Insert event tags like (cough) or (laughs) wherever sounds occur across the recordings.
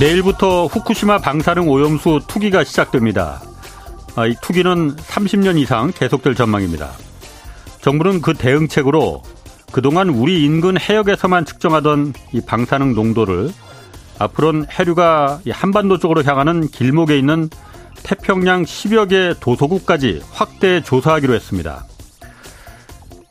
내일부터 후쿠시마 방사능 오염수 투기가 시작됩니다. 아, 이 투기는 30년 이상 계속될 전망입니다. 정부는 그 대응책으로 그동안 우리 인근 해역에서만 측정하던 이 방사능 농도를 앞으로는 해류가 한반도 쪽으로 향하는 길목에 있는 태평양 10여 개 도서국까지 확대 조사하기로 했습니다.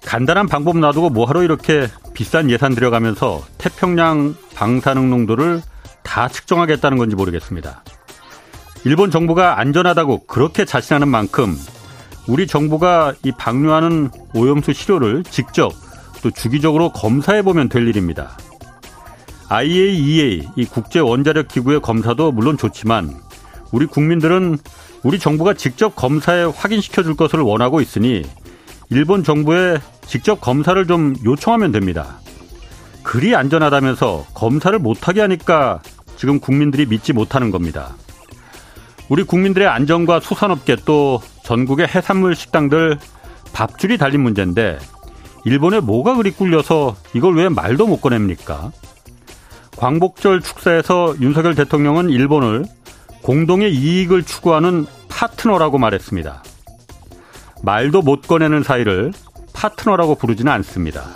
간단한 방법 놔두고 뭐하러 이렇게 비싼 예산 들여가면서 태평양 방사능 농도를 다 측정하겠다는 건지 모르겠습니다. 일본 정부가 안전하다고 그렇게 자신하는 만큼 우리 정부가 이 방류하는 오염수 시료를 직접 또 주기적으로 검사해 보면 될 일입니다. IAEA 이 국제 원자력 기구의 검사도 물론 좋지만 우리 국민들은 우리 정부가 직접 검사에 확인시켜 줄 것을 원하고 있으니 일본 정부에 직접 검사를 좀 요청하면 됩니다. 그리 안전하다면서 검사를 못하게 하니까 지금 국민들이 믿지 못하는 겁니다. 우리 국민들의 안전과 수산업계 또 전국의 해산물 식당들 밥줄이 달린 문제인데 일본에 뭐가 그리 꿀려서 이걸 왜 말도 못 꺼냅니까? 광복절 축사에서 윤석열 대통령은 일본을 공동의 이익을 추구하는 파트너라고 말했습니다. 말도 못 꺼내는 사이를 파트너라고 부르지는 않습니다.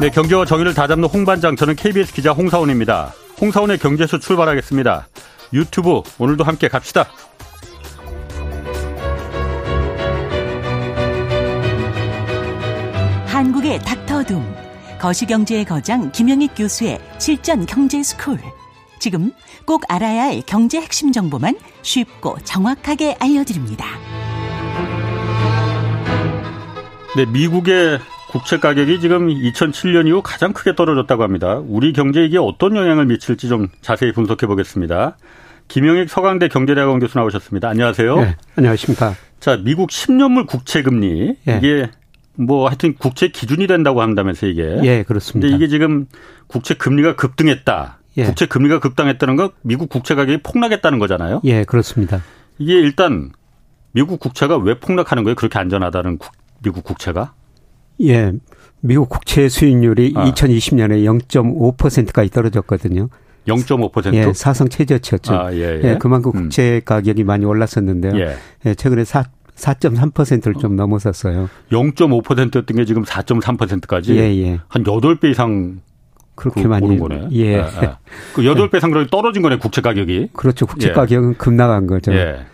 네, 경제와 정의를 다잡는 홍반장, 저는 KBS 기자 홍사훈입니다. 홍사훈의 경제쇼 출발하겠습니다. 유튜브 오늘도 함께 갑시다. 한국의 닥터둠 거시경제의 거장 김영익 교수의 실전 경제 스쿨. 지금 꼭 알아야 할 경제 핵심 정보만 쉽고 정확하게 알려드립니다. 네, 미국의 국채 가격이 지금 2007년 이후 가장 크게 떨어졌다고 합니다. 우리 경제에 이게 어떤 영향을 미칠지 좀 자세히 분석해 보겠습니다. 김영익 서강대 경제대학원 교수 나오셨습니다. 안녕하세요. 네, 안녕하십니까. 자, 미국 10년물 국채 금리 네. 이게 뭐 하여튼 국채 기준이 된다고 한다면서 이게. 예, 그렇습니다. 근데 이게 지금 국채 금리가 급등했다. 예. 국채 금리가 급등했다는 건 미국 국채 가격이 폭락했다는 거잖아요. 예, 그렇습니다. 이게 일단 미국 국채가 왜 폭락하는 거예요? 그렇게 안전하다는 국, 미국 국채가? 예. 미국 국채 수익률이 아. 2020년에 0.5%까지 떨어졌거든요. 0.5%? 예, 사상 최저치였죠. 아, 예, 예. 예, 그만큼 음. 국채 가격이 많이 올랐었는데요. 예. 예 최근에 4, 4.3%를 좀 넘어섰어요. 0.5%였던 게 지금 4.3%까지? 예, 예. 한 8배 이상 그렇게 그, 많이 거네. 예. 아, 아. 그 8배 이상 떨어진 거네, 국채 가격이. 그렇죠. 국채 예. 가격은 급락한 거죠. 예.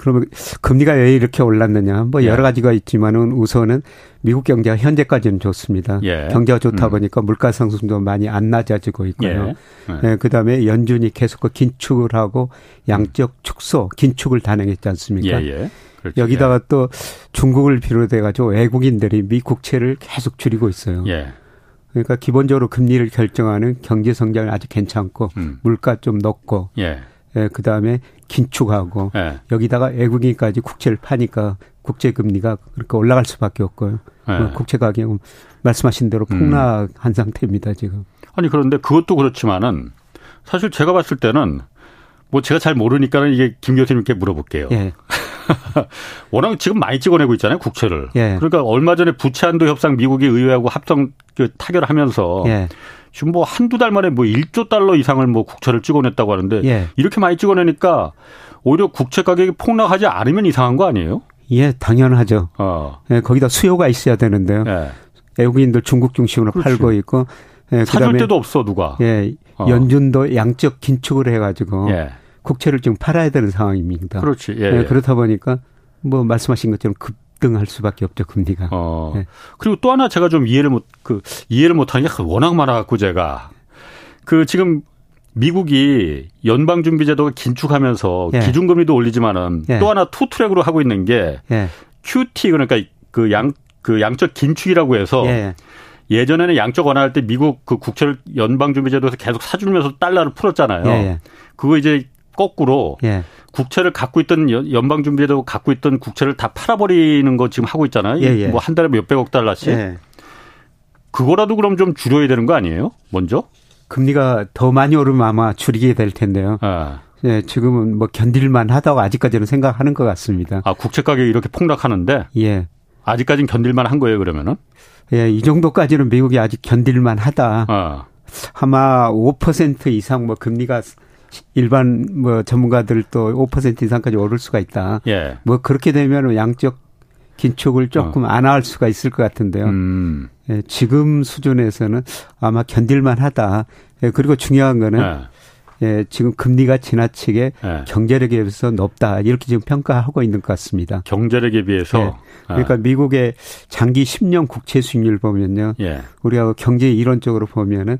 그러면 금리가 왜 이렇게 올랐느냐? 뭐 예. 여러 가지가 있지만은 우선은 미국 경제가 현재까지는 좋습니다. 예. 경제가 좋다 음. 보니까 물가 상승도 많이 안 낮아지고 있고요. 예. 예. 그다음에 연준이 계속 그 긴축을 하고 양적 축소, 긴축을 단행했지 않습니까? 예, 예. 그렇죠. 여기다가 또 중국을 비롯해 가지고 외국인들이 미 국채를 계속 줄이고 있어요. 그러니까 기본적으로 금리를 결정하는 경제 성장을 아주 괜찮고 음. 물가 좀 높고 예. 예, 그 다음에 긴축하고 네. 여기다가 외국인까지 국채를 파니까 국제 금리가 그렇게 올라갈 수밖에 없고요. 네. 국채 가격은 말씀하신 대로 음. 폭락한 음. 상태입니다 지금. 아니 그런데 그것도 그렇지만은 사실 제가 봤을 때는 뭐 제가 잘 모르니까는 이게 김 교수님께 물어볼게요. 예. (laughs) 워낙 지금 많이 찍어내고 있잖아요 국채를. 예. 그러니까 얼마 전에 부채 한도 협상 미국이 의회하고 합성 그 타결하면서 예. 지금 뭐 한두 달 만에 뭐 1조 달러 이상을 뭐 국채를 찍어냈다고 하는데 예. 이렇게 많이 찍어내니까 오히려 국채 가격이 폭락하지 않으면 이상한 거 아니에요? 예, 당연하죠. 어. 예, 거기다 수요가 있어야 되는데요. 예. 외국인들 중국 중심으로 그렇지. 팔고 있고 예, 사줄 데도 없어 누가. 예, 어. 연준도 양적 긴축을 해가지고 예. 국채를 지금 팔아야 되는 상황입니다. 그렇지. 예, 예. 예. 그렇다 보니까 뭐 말씀하신 것처럼 급 급등할 수밖에 없죠 금리가. 어. 네. 그리고 또 하나 제가 좀 이해를 못 그 이해를 못하는 게 워낙 많아갖고 제가 그 지금 미국이 연방준비제도가 긴축하면서 예. 기준금리도 올리지만은 예. 또 하나 two track으로 하고 있는 게 예. QT 그러니까 그 양그 그 양적 긴축이라고 해서 예. 예전에는 양적 완화할 때 미국 그 국채를 연방준비제도에서 계속 사주면서 달러를 풀었잖아요. 예, 예. 그거 이제 거꾸로 예. 국채를 갖고 있던 연방준비제도 갖고 있던 국채를 다 팔아버리는 거 지금 하고 있잖아요. 예, 예. 뭐한 달에 몇 백억 달러씩. 예. 그거라도 그럼 좀 줄여야 되는 거 아니에요? 먼저? 금리가 더 많이 오르면 아마 줄이게 될 텐데요. 아. 예, 지금은 뭐 견딜만 하다고 아직까지는 생각하는 것 같습니다. 아, 국채 가격이 이렇게 폭락하는데? 예. 아직까지는 견딜만 한 거예요, 그러면은? 예, 이 정도까지는 미국이 아직 견딜만 하다. 어. 아마 5% 이상 뭐 금리가 일반 뭐 전문가들도 5% 이상까지 오를 수가 있다. 예. 뭐 그렇게 되면 양적 긴축을 조금 어. 안할 수가 있을 것 같은데요. 음. 예, 지금 수준에서는 아마 견딜만 하다. 예, 그리고 중요한 거는 예. 예, 지금 금리가 지나치게 예. 경제력에 비해서 높다. 이렇게 지금 평가하고 있는 것 같습니다. 경제력에 비해서? 예. 그러니까 아. 미국의 장기 10년 국채 수익률 보면요. 예. 우리가 경제 이론적으로 보면은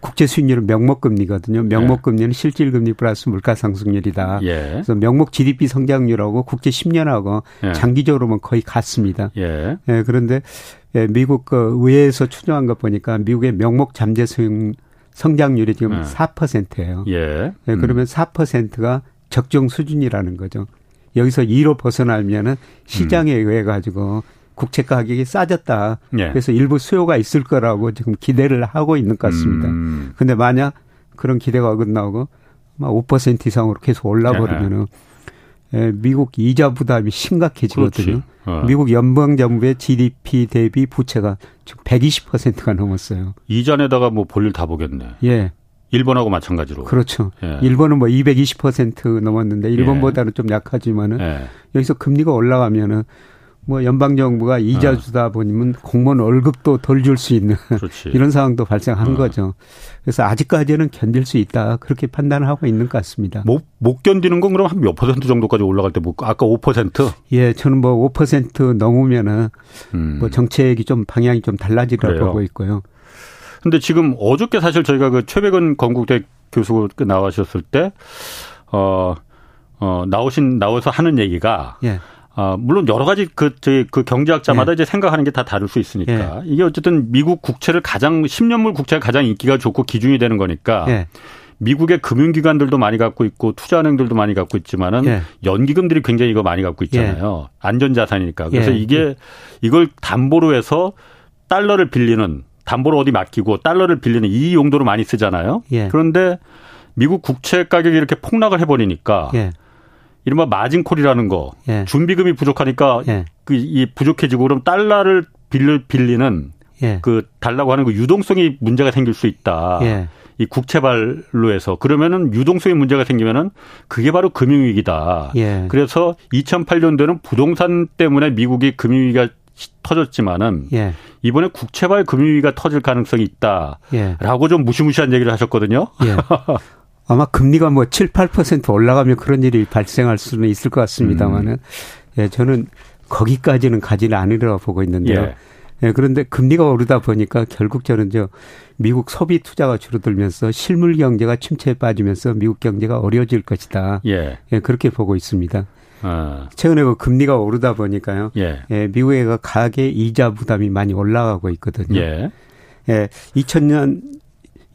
국제 수익률은 명목 금리거든요. 명목 금리는 실질 금리 플러스 물가 상승률이다. 예. 그래서 명목 GDP 성장률하고 국제 10년하고 예. 장기적으로 보면 거의 같습니다. 예. 예 그런데 예, 미국 그 의회에서 추정한 것 보니까 미국의 명목 잠재 수익 성장률이 지금 예. 4%예요. 예. 예. 음. 그러면 4%가 적정 수준이라는 거죠. 여기서 2로 벗어나면은 시장에 음. 의해 가지고 국채 가격이 싸졌다. 예. 그래서 일부 수요가 있을 거라고 지금 기대를 하고 있는 것 같습니다. 음. 근데 만약 그런 기대가 어긋나고 막 5% 이상으로 계속 올라버리면은 예. 미국 이자 부담이 심각해지거든요. 어. 미국 연방 정부의 GDP 대비 부채가 지금 120%가 넘었어요. 이전에다가 뭐 볼일 다 보겠네. 예. 일본하고 마찬가지로. 그렇죠. 예. 일본은 뭐 220% 넘었는데 일본보다는 예. 좀 약하지만은 예. 여기서 금리가 올라가면은 뭐 연방 정부가 이자 어. 주다 보면 공무원 월급도 덜 줄 수 있는 그렇지. 이런 상황도 발생한 어. 거죠. 그래서 아직까지는 견딜 수 있다 그렇게 판단을 하고 있는 것 같습니다. 못, 못 견디는 건 그럼 한 몇 퍼센트 정도까지 올라갈 때 뭐 아까 5%? 예, 저는 뭐 5% 넘으면은 음. 뭐 정책이 좀 방향이 좀 달라지리라 보고 있고요. 근데 지금 어저께 사실 저희가 그 최백은 건국대 교수 나와셨을 때 어, 어, 나오신, 나와서 하는 얘기가 예. 아, 물론 여러 가지 그, 저희 그 경제학자마다 예. 이제 생각하는 게 다 다를 수 있으니까. 예. 이게 어쨌든 미국 국채를 가장, 10년물 국채가 가장 인기가 좋고 기준이 되는 거니까. 예. 미국의 금융기관들도 많이 갖고 있고 투자은행들도 많이 갖고 있지만은 예. 연기금들이 굉장히 이거 많이 갖고 있잖아요. 예. 안전자산이니까. 그래서 예. 이게 이걸 담보로 해서 달러를 빌리는 담보로 어디 맡기고 달러를 빌리는 이 용도로 많이 쓰잖아요. 그런데 미국 국채 가격이 이렇게 폭락을 해버리니까 이른바 margin call이라는 거 예. 준비금이 부족하니까 예. 그이 부족해지고 그럼 달러를 빌려 빌리는 예. 그 달라고 하는 그 유동성이 문제가 생길 수 있다. 예. 이 국채발로 해서 그러면은 유동성에 문제가 생기면은 그게 바로 금융위기다. 예. 그래서 2008년도에는 부동산 때문에 미국이 금융위기가 터졌지만은 예. 이번에 국채발 금융위기가 터질 가능성이 있다라고 좀 무시무시한 얘기를 하셨거든요. (laughs) 아마 금리가 뭐 7, 8% 올라가면 그런 일이 발생할 수는 있을 것 같습니다만은 음. 예, 저는 거기까지는 가지는 않으리라고 보고 있는데요. 예. 예, 그런데 금리가 오르다 보니까 결국 저는 저 미국 소비 투자가 줄어들면서 실물 경제가 침체에 빠지면서 미국 경제가 어려워질 것이다. 예. 예 그렇게 보고 있습니다. 아. 최근에 그 금리가 오르다 보니까요. 예. 예 미국의 그 가계 이자 부담이 많이 올라가고 있거든요. 예. 예, 2000년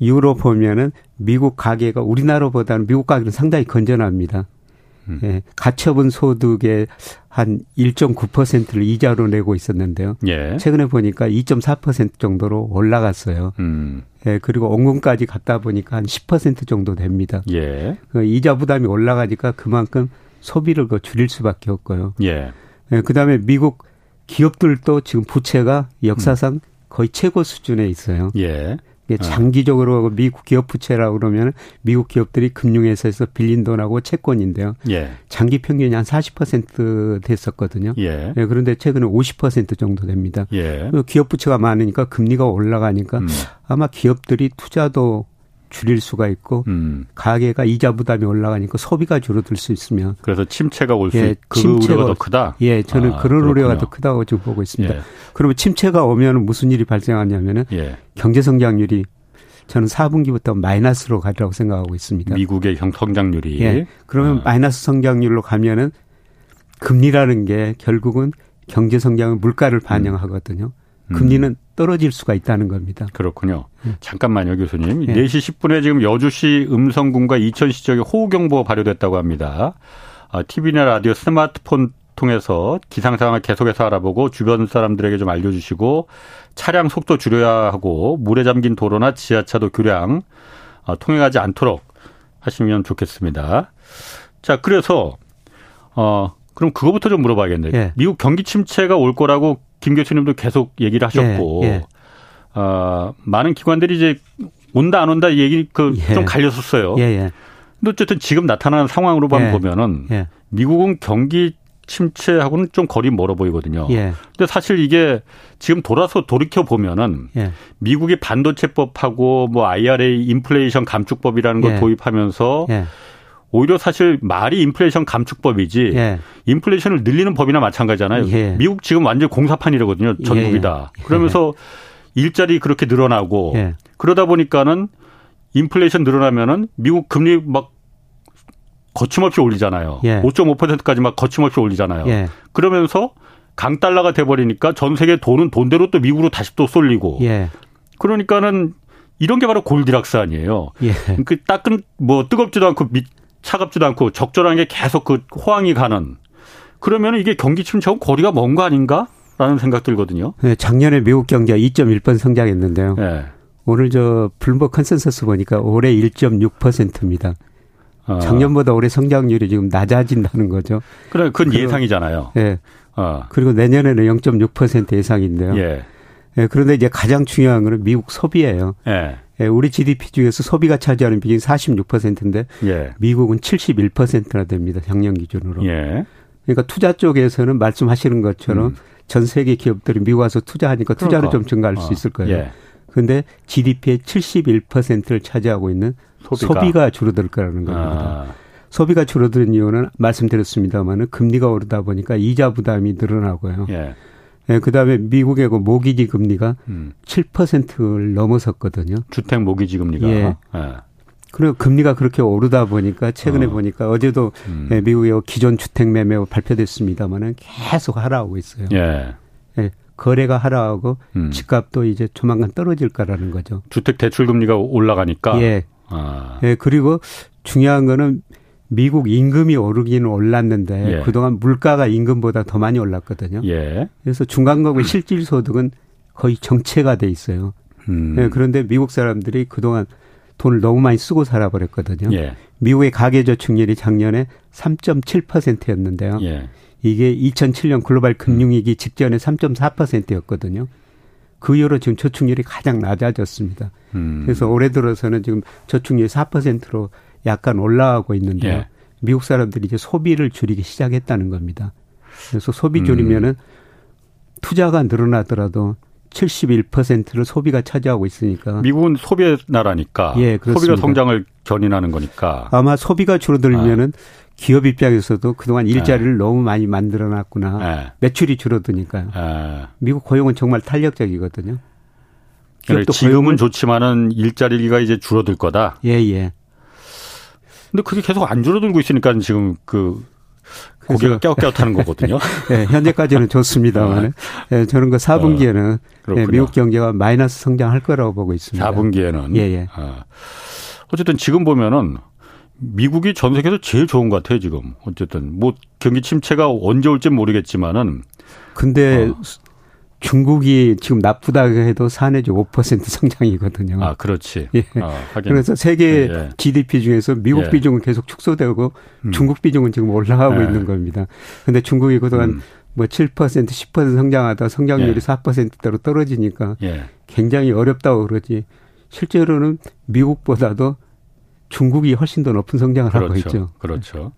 이후로 보면은 미국 가계가 우리나라보다는 미국 가계는 상당히 건전합니다. 음. 예, 가처분 소득의 한 1.9%를 이자로 내고 있었는데요. 예. 최근에 보니까 2.4% 정도로 올라갔어요. 음. 예, 그리고 원금까지 갔다 보니까 한 10% 정도 됩니다. 예. 그 이자 부담이 올라가니까 그만큼 소비를 그 줄일 수밖에 없고요. 예. 예, 그다음에 미국 기업들도 지금 부채가 역사상 음. 거의 최고 수준에 있어요. 예. 예, 장기적으로 미국 기업 부채라고 그러면 미국 기업들이 금융회사에서 빌린 돈하고 채권인데요. 예. 장기 평균이 한 40% 됐었거든요. 예. 예. 그런데 최근에 50% 정도 됩니다. 예. 기업 부채가 많으니까 금리가 올라가니까 음. 아마 기업들이 투자도 줄일 수가 있고 음. 가계가 이자 부담이 올라가니까 소비가 줄어들 수 있으면 그래서 침체가 올수 예, 그 침체가 더 크다. 예, 저는 아, 그런 우려가 더 크다고 지금 보고 있습니다. 예. 그러면 침체가 오면 무슨 일이 발생하냐면은 예. 경제 성장률이 저는 4분기부터 마이너스로 가리라고 생각하고 있습니다. 미국의 성장률이 예. 그러면 아. 마이너스 성장률로 가면은 금리라는 게 결국은 경제 성장은 물가를 반영하거든요. 음. 금리는 떨어질 수가 있다는 겁니다. 그렇군요. 음. 잠깐만요, 교수님. 네. 4시 10분에 지금 여주시 음성군과 이천시 지역에 호우경보가 발효됐다고 합니다. TV나 아, 라디오, 스마트폰 통해서 기상 상황을 계속해서 알아보고 주변 사람들에게 좀 알려주시고 차량 속도 줄여야 하고 물에 잠긴 도로나 지하차도 교량 아, 통행하지 않도록 하시면 좋겠습니다. 자, 그래서 어 그럼 그거부터 좀 물어봐야겠네요. 예. 미국 경기 침체가 올 거라고 김 교수님도 계속 얘기를 하셨고, 예. 예. 어, 많은 기관들이 이제 온다 안 온다 얘기 그좀 예. 갈렸었어요. 예, 예. 근데 어쨌든 지금 나타나는 상황으로만 예. 보면은 예. 미국은 경기 침체하고는 좀 거리 멀어 보이거든요. 예. 근데 사실 이게 지금 돌아서 돌이켜 보면은 예. 미국이 반도체법하고 뭐 IRA 인플레이션 감축법이라는 걸 예. 도입하면서 예. 오히려 사실 말이 인플레이션 감축법이지 예. 인플레이션을 늘리는 법이나 마찬가지잖아요. 예. 미국 지금 완전 공사판이라거든요. 전국이 다. 그러면서 일자리 그렇게 늘어나고 그러다 보니까는 인플레이션 늘어나면은 미국 금리 막 거침없이 올리잖아요. 예. 5.5%까지 막 거침없이 올리잖아요. 예. 그러면서 강달러가 돼버리니까 전 세계 돈은 돈대로 또 미국으로 다시 또 쏠리고. 예. 그러니까는 이런 게 바로 골디락스 아니에요. 예. 그 따끈 뭐 뜨겁지도 않고 미, 차갑지도 않고 적절한 게 계속 그 호황이 가는. 그러면 이게 경기 침체하고 거리가 먼 거 아닌가? 라는 생각 들거든요. 네, 작년에 미국 경제가 2.1번 성장했는데요. 네. 오늘 저 블룸버그 컨센서스 보니까 올해 1.6%입니다. 어. 작년보다 올해 성장률이 지금 낮아진다는 거죠. 그래, 그건 예상이잖아요. 예. 네. 어. 그리고 내년에는 0.6% 예상인데요. 예. 예. 그런데 이제 가장 중요한 거는 미국 소비예요. 예. 예. 우리 GDP 중에서 소비가 차지하는 비중이 46%인데 예. 미국은 71%나 됩니다. 작년 기준으로. 예. 그러니까 투자 쪽에서는 말씀하시는 것처럼 음. 전 세계 기업들이 미국 와서 투자하니까 그러니까. 좀 증가할 수 어. 있을 거예요. 예. 그런데 GDP의 71%를 차지하고 있는 소비가, 소비가 줄어들 거라는 겁니다. 아. 소비가 줄어드는 이유는 말씀드렸습니다만은 금리가 오르다 보니까 이자 부담이 늘어나고요. 예. 예, 그다음에 미국의 그 모기지 금리가 음. 7%를 넘어섰거든요. 주택 모기지 금리가. 예. 예. 그리고 금리가 그렇게 오르다 보니까 최근에 어. 보니까 어제도 음. 예, 미국의 기존 주택 매매 발표됐습니다만은 계속 하락하고 있어요. 예. 예. 거래가 하락하고 음. 집값도 이제 조만간 떨어질 거라는 거죠. 주택 대출 금리가 올라가니까. 예. 아. 예, 그리고 중요한 거는 미국 임금이 오르기는 올랐는데 예. 그동안 물가가 임금보다 더 많이 올랐거든요. 예. 그래서 중간고의 실질 소득은 거의 정체가 돼 있어요. 음. 예, 그런데 미국 사람들이 그동안 돈을 너무 많이 쓰고 살아버렸거든요. 예. 미국의 가계저축률이 작년에 3.7%였는데요. 예. 이게 2007년 글로벌 금융위기 직전에 3.4%였거든요. 그 이후로 지금 저축률이 가장 낮아졌습니다. 음. 그래서 올해 들어서는 지금 저축률이 4%로 약간 올라가고 있는데 예. 미국 사람들이 이제 소비를 줄이기 시작했다는 겁니다. 그래서 소비 음. 줄이면은 음. 투자가 늘어나더라도 71%를 소비가 차지하고 있으니까. 미국은 소비의 나라니까. 예, 그렇습니다. 소비가 성장을 견인하는 거니까. 아마 소비가 줄어들면은 아. 기업 입장에서도 그동안 일자리를 네. 너무 많이 만들어 놨구나. 네. 매출이 줄어드니까요. 네. 미국 고용은 정말 탄력적이거든요. 그러니까 지금은 좋지만은 일자리가 이제 줄어들 거다. 예, 예. 근데 그게 계속 안 줄어들고 있으니까 지금 그 고개가 깨웃깨웃하는 거거든요. (laughs) 네, 현재까지는 좋습니다만, 네, 저는 그 4분기에는 어, 네, 미국 경제가 마이너스 성장할 거라고 보고 있습니다. 4분기에는. 예, 예. 어. 어쨌든 지금 보면은 미국이 전 세계에서 제일 좋은 것 같아요, 지금. 어쨌든. 뭐, 경기 침체가 언제 올지 모르겠지만은. 근데 어. 중국이 지금 나쁘다 해도 사내지 5% 성장이거든요. 아, 그렇지. 예. 어, 그래서 세계 예. GDP 중에서 미국 예. 비중은 계속 축소되고 음. 중국 비중은 지금 올라가고 예. 있는 겁니다. 근데 중국이 그동안 음. 뭐7% 10% 성장하다 성장률이 예. 4%대로 떨어지니까 예. 굉장히 어렵다고 그러지. 실제로는 미국보다도 중국이 훨씬 더 높은 성장을 그렇죠. 하고 있죠. 그렇죠.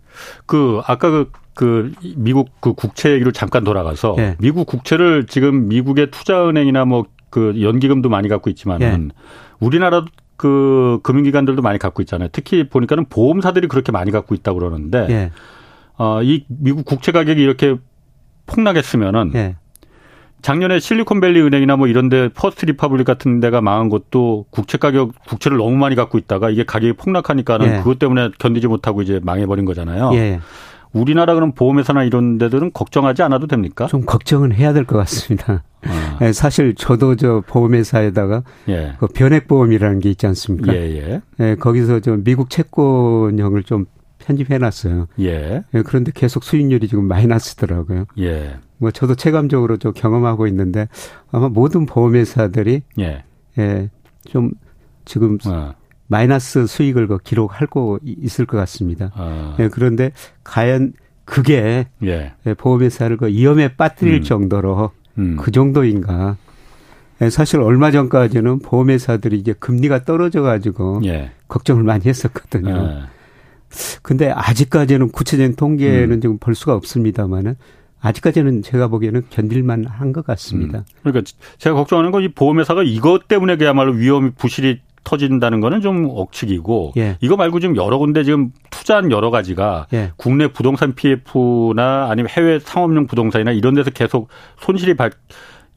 그 아까 그, 그 미국 그 국채 얘기로 잠깐 돌아가서 네. 미국 국채를 지금 미국의 투자은행이나 뭐 그 연기금도 많이 갖고 있지만은 네. 우리나라도 그 금융기관들도 많이 갖고 있잖아요. 특히 보니까는 보험사들이 그렇게 많이 갖고 있다고 그러는데 네. 어이 미국 국채 가격이 이렇게 폭락했으면은 네. 작년에 실리콘밸리 은행이나 뭐 이런데 퍼스트 리퍼블릭 같은 데가 망한 것도 국채 가격 국채를 너무 많이 갖고 있다가 이게 가격이 폭락하니까는 예. 그것 때문에 견디지 못하고 이제 망해버린 거잖아요. 예. 우리나라 그럼 보험회사나 이런 데들은 걱정하지 않아도 됩니까? 좀 걱정은 해야 될 것 같습니다. 아. 예, 사실 저도 저 보험회사에다가 예. 그 변액보험이라는 게 있지 않습니까? 예, 예. 예, 거기서 좀 미국 채권형을 좀 편입해 놨어요. 예. 예. 그런데 계속 수익률이 지금 마이너스더라고요. 예. 뭐 저도 체감적으로 좀 경험하고 있는데 아마 모든 보험회사들이 예, 예 좀 지금 어. 마이너스 수익을 그 기록하고 있을 것 같습니다. 어. 예, 그런데 과연 그게 예. 보험회사를 그 위험에 빠뜨릴 음. 정도로 음. 그 정도인가. 예, 사실 얼마 전까지는 보험회사들이 이제 금리가 떨어져 가지고 예. 걱정을 많이 했었거든요. 예. 근데 아직까지는 구체적인 통계는 음. 지금 볼 수가 없습니다만은 아직까지는 제가 보기에는 견딜만 한 것 같습니다. 음. 그러니까 제가 걱정하는 건 이 보험회사가 이것 때문에 그야말로 위험 부실이 터진다는 거는 좀 억측이고 예. 이거 말고 지금 여러 군데 지금 투자한 여러 가지가 예. 국내 부동산 PF나 아니면 해외 상업용 부동산이나 이런 데서 계속 손실이 발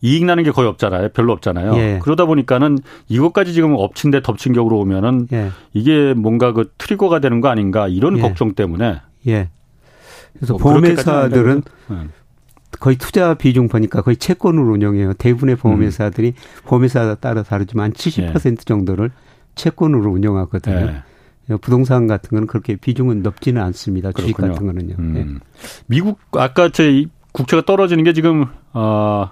이익 나는 게 거의 없잖아요. 별로 없잖아요. 예. 그러다 보니까는 이것까지 지금 엎친 데 덮친 격으로 오면은 예. 이게 뭔가 그 트리거가 되는 거 아닌가 이런 예. 걱정 때문에. 예. 그래서 뭐 보험회사들은 네. 거의 투자 비중 보니까 거의 채권으로 운영해요. 대부분의 보험회사들이 음. 보험회사에 따라 다르지만 70% 예. 정도를 채권으로 운영하거든요. 예. 부동산 같은 거는 그렇게 비중은 높지는 않습니다. 주식 그렇군요. 같은 거는요. 음. 예. 미국 아까 제 국채가 떨어지는 게 지금 어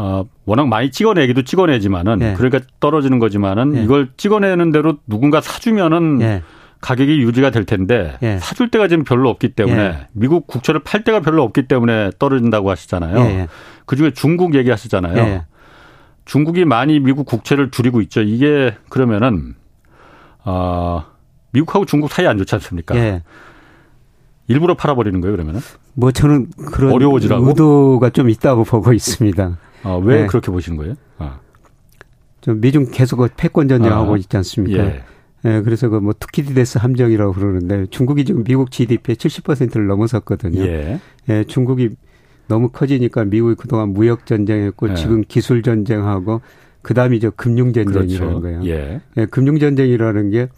어, 워낙 많이 찍어내기도 찍어내지만은 네. 그러니까 떨어지는 거지만은 네. 이걸 찍어내는 대로 누군가 사주면은 네. 가격이 유지가 될 텐데 예. 사줄 때가 지금 별로 없기 때문에 예. 미국 국채를 팔 때가 별로 없기 때문에 떨어진다고 하시잖아요. 예. 그중에 중국 얘기하시잖아요. 중국이 많이 미국 국채를 줄이고 있죠. 이게 그러면은 어, 미국하고 중국 사이 안 좋지 않습니까? 일부러 팔아버리는 거예요, 그러면은? 뭐 저는 그런 어려워지라고? 의도가 좀 있다고 보고 있습니다. 어, 왜 네. 그렇게 보시는 거예요? 아. 좀 미중 계속 패권 전쟁하고 아. 있지 않습니까? 예. 예, 그래서 그 뭐 투키디데스 함정이라고 그러는데 중국이 지금 미국 GDP의 70%를 넘어섰거든요. 예. 예, 중국이 너무 커지니까 미국이 그동안 무역 전쟁했고 예. 지금 기술 전쟁하고 그다음이 저 금융 전쟁이라는 그렇죠. 거예요. 예. 예, 금융 전쟁이라는 게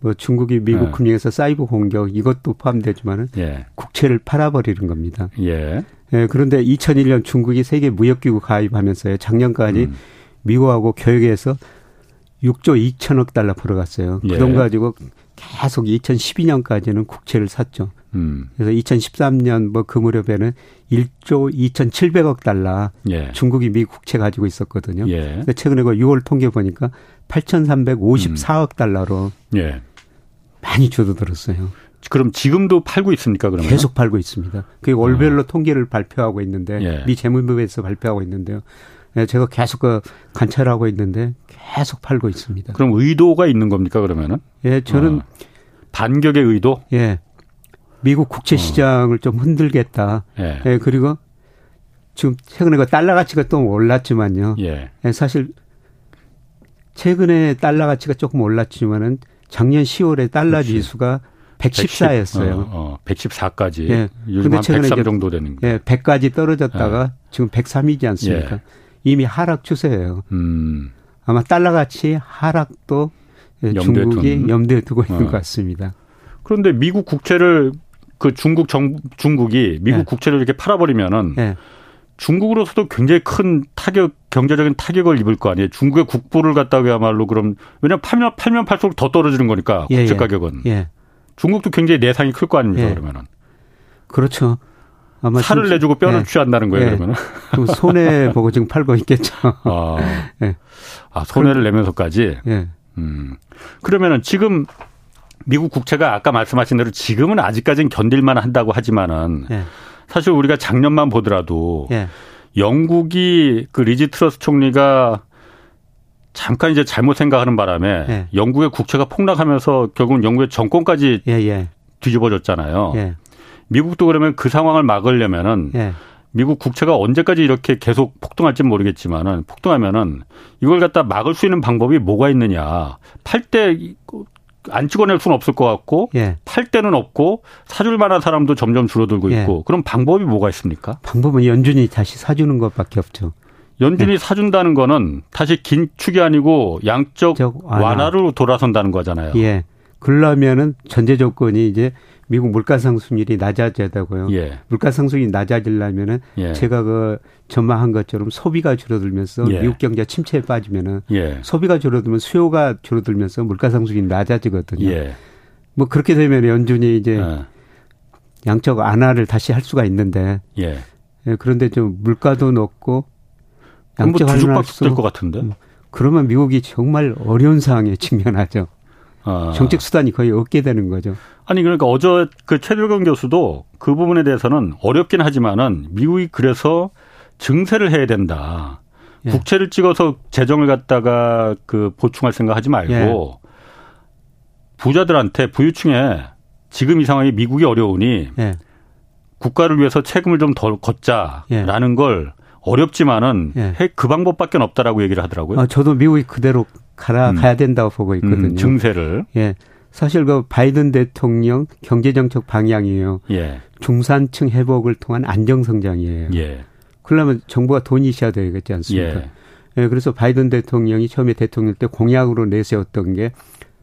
뭐 중국이 미국 예. 금융에서 사이버 공격 이것도 포함되지만은 예. 국채를 팔아버리는 겁니다. 예. 예, 그런데 2001년 중국이 세계 무역기구 가입하면서요. 작년까지 음. 미국하고 교역에서 6조 2천억 달러 벌어갔어요. 예. 그돈 가지고 계속 2012년까지는 국채를 샀죠. 음. 그래서 2013년 뭐 그 무렵에는 1조 2,700억 달러 예. 중국이 미 국채 가지고 있었거든요. 예. 근데 최근에 그 6월 통계 보니까 8,354억 음. 달러로 예. 많이 줄어들었어요. 그럼 지금도 팔고 있습니까? 그러면 계속 팔고 있습니다. 그게 월별로 어. 통계를 발표하고 있는데 예. 미 재무부에서 발표하고 있는데요. 예, 제가 계속 그 관찰하고 있는데 계속 팔고 있습니다. 그럼 의도가 있는 겁니까 그러면은? 예, 저는 어. 반격의 의도? 예. 미국 국채 어. 시장을 어. 좀 흔들겠다. 예. 예. 그리고 지금 최근에 그 달러 가치가 또 올랐지만요. 예. 예. 사실 최근에 달러 가치가 조금 올랐지만은 작년 10월에 달러 그렇지. 지수가 114였어요. 110, 어, 어, 114까지. 예. 요즘 한103 정도 되는 거. 예, 100까지 떨어졌다가 예. 지금 103이지 않습니까? 예. 이미 하락 추세예요. 음. 아마 달러 가치 하락도 중국이 둔. 염두에 두고 있는 어. 것 같습니다. 그런데 미국 국채를 그 중국 정 중국이 미국 예. 국채를 이렇게 팔아버리면은 예. 중국으로서도 굉장히 큰 타격 경제적인 타격을 입을 거 아니에요. 중국의 국부를 갖다가야말로 그럼 왜냐면 팔면 팔면 팔수록 더 떨어지는 거니까 예, 국채 예. 가격은. 예. 중국도 굉장히 내상이 클 거 아닙니까 예. 그러면은. 그렇죠. 아마 살을 내주고 뼈를 예. 취한다는 거예요 예. 그러면은. 손해 (laughs) 보고 지금 팔고 있겠죠. 아, (laughs) 예. 아 손해를 내면서까지. 예. 음. 그러면은 지금 미국 국채가 아까 말씀하신 대로 지금은 아직까지는 견딜만 한다고 하지만은 예. 사실 우리가 작년만 보더라도 예. 영국이 그 리지 트러스 총리가 잠깐 이제 잘못 생각하는 바람에 예. 영국의 국채가 폭락하면서 결국은 영국의 정권까지. 뒤집어졌잖아요. 예. 미국도 그러면 그 상황을 막으려면은 예. 미국 국채가 언제까지 이렇게 계속 폭등할지는 모르겠지만은 폭등하면은 이걸 갖다 막을 수 있는 방법이 뭐가 있느냐. 팔 때 안 찍어낼 수는 없을 것 같고 예. 팔 때는 없고 사줄 만한 사람도 점점 줄어들고 있고 그럼 방법이 뭐가 있습니까? 방법은 연준이 다시 사주는 것밖에 없죠. 연준이 네. 사준다는 거는 다시 긴축이 아니고 양적 완화로 돌아선다는 거잖아요. 예. 그러려면은 전제 조건이 이제 미국 물가 상승률이 낮아져야되고요. 예. 물가 상승이 낮아지려면은 예. 제가 그 전망한 것처럼 소비가 줄어들면서 예. 미국 경제 침체에 빠지면은 예. 소비가 줄어들면 수요가 줄어들면서 물가 상승이 낮아지거든요. 예. 뭐 그렇게 되면 연준이 이제 예. 양적 완화를 다시 할 수가 있는데 그런데 좀 물가도 높고 양적 뭐 뒤죽박죽 될것 같은데. 음. 그러면 미국이 정말 어려운 상황에 직면하죠. 아. 정책 수단이 거의 없게 되는 거죠. 아니 그러니까 어제 그 최들건 교수도 그 부분에 대해서는 어렵긴 하지만은 미국이 그래서 증세를 해야 된다. 예. 국채를 찍어서 재정을 갖다가 그 보충할 생각하지 말고 예. 부자들한테 부유층에 지금 이 상황이 미국이 어려우니 예. 국가를 위해서 세금을 좀더 걷자라는 예. 걸 어렵지만은 예. 그 방법밖에 없다라고 얘기를 하더라고요. 아, 저도 미국이 그대로 가라 음. 가야 된다고 보고 있거든요. 음, 증세를. 예. 사실 그 바이든 대통령 경제정책 방향이에요. 예. 중산층 회복을 통한 안정성장이에요. 예. 그러려면 정부가 돈이 있어야 되겠지 않습니까? 예. 예. 그래서 바이든 대통령이 처음에 대통령 때 공약으로 내세웠던 게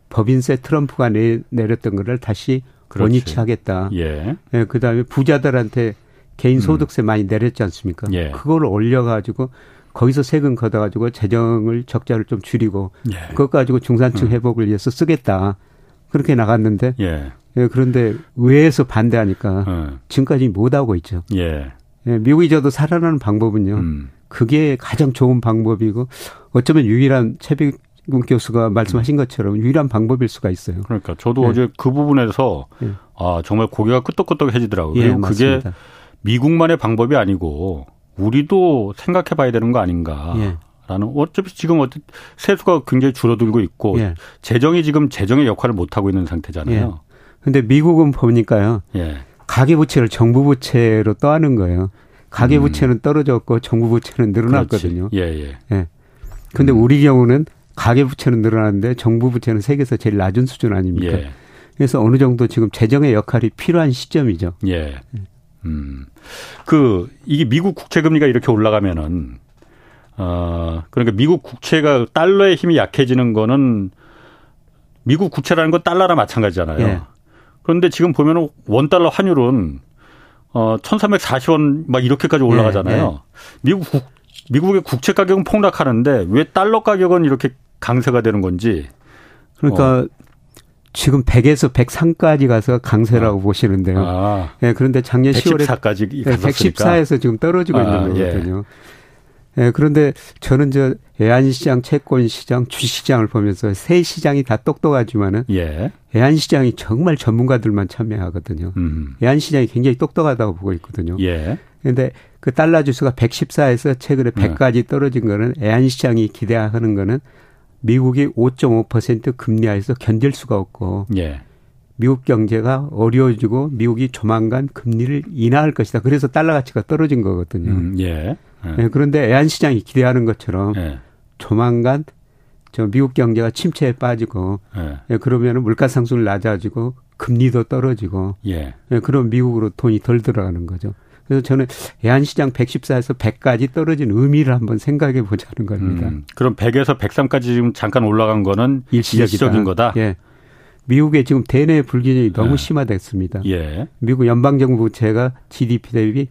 법인세 트럼프가 내, 내렸던 거를 다시 그렇지. 원위치 하겠다. 예. 예. 그 다음에 부자들한테 개인 음. 소득세 음. 많이 내렸지 않습니까? 예. 그걸 올려가지고 거기서 세금 걷어가지고 재정을 적자를 좀 줄이고 예. 그것 가지고 중산층 음. 회복을 위해서 쓰겠다. 그렇게 나갔는데 예. 예 그런데 의회에서 반대하니까 음. 지금까지 못 하고 있죠. 예. 예. 미국이 저도 살아나는 방법은요. 음. 그게 가장 좋은 방법이고 어쩌면 유일한 채비 군 교수가 말씀하신 것처럼 유일한 방법일 수가 있어요. 그러니까 저도 예. 어제 그 부분에서 예. 아 정말 고개가 끄덕끄덕해지더라고요. 예, 그리고 그게 맞습니다. 미국만의 방법이 아니고 우리도 생각해 봐야 되는 거 아닌가. 예. 라는 어차피 지금 어떤 세수가 굉장히 줄어들고 있고 예. 재정이 지금 재정의 역할을 못 하고 있는 상태잖아요. 예. 근데 미국은 보니까요. 예. 가계 부채를 정부 부채로 떠하는 거예요. 가계 음. 부채는 떨어졌고 정부 부채는 늘어났거든요. 예, 예. 예. 근데 음. 우리 경우는 가계 부채는 늘어났는데 정부 부채는 세계에서 제일 낮은 수준 아닙니까? 예. 그래서 어느 정도 지금 재정의 역할이 필요한 시점이죠. 예. 음. 그 이게 미국 국채 금리가 이렇게 올라가면은 어 그러니까 미국 국채가 달러의 힘이 약해지는 거는 미국 국채라는 건 달러랑 마찬가지잖아요. 예. 그런데 지금 보면은 원 달러 환율은 어 1340원 막 이렇게까지 올라가잖아요. 예. 예. 미국 국, 미국의 국채 가격은 폭락하는데 왜 달러 가격은 이렇게 강세가 되는 건지. 그러니까 어. 지금 100에서 103까지 가서 강세라고 아. 보시는데요. 아. 네, 그런데 작년 114까지 10월에 네, 114에서 지금 떨어지고 아, 있는 예. 거거든요. 예. 네, 그런데 저는 저 애한시장, 채권시장, 주시장을 보면서 세 시장이 다 똑똑하지만은 예. 애한시장이 정말 전문가들만 참여하거든요. 음. 애한시장이 굉장히 똑똑하다고 보고 있거든요. 예. 그런데 그 달러 지수가 114에서 최근에 100까지 떨어진 거는 애한시장이 기대하는 거는 미국이 5.5% 금리 하에서 견딜 수가 없고 예. 미국 경제가 어려워지고 미국이 조만간 금리를 인하할 것이다. 그래서 달러 가치가 떨어진 거거든요. 음, 예. 예. 네, 그런데 애한 시장이 기대하는 것처럼 예. 조만간 저 미국 경제가 침체에 빠지고 그러면 물가 상승을 낮아지고 금리도 떨어지고 예. 예, 그럼 미국으로 돈이 덜 들어가는 거죠. 그래서 저는 애한시장 114에서 100까지 떨어진 의미를 한번 생각해 보자는 겁니다. 음, 그럼 100에서 103까지 지금 잠깐 올라간 거는 일시적인 거다? 예. 미국의 지금 대내 불균형이 너무 예. 심화됐습니다. 예. 미국 연방 정부 부채가 GDP 대비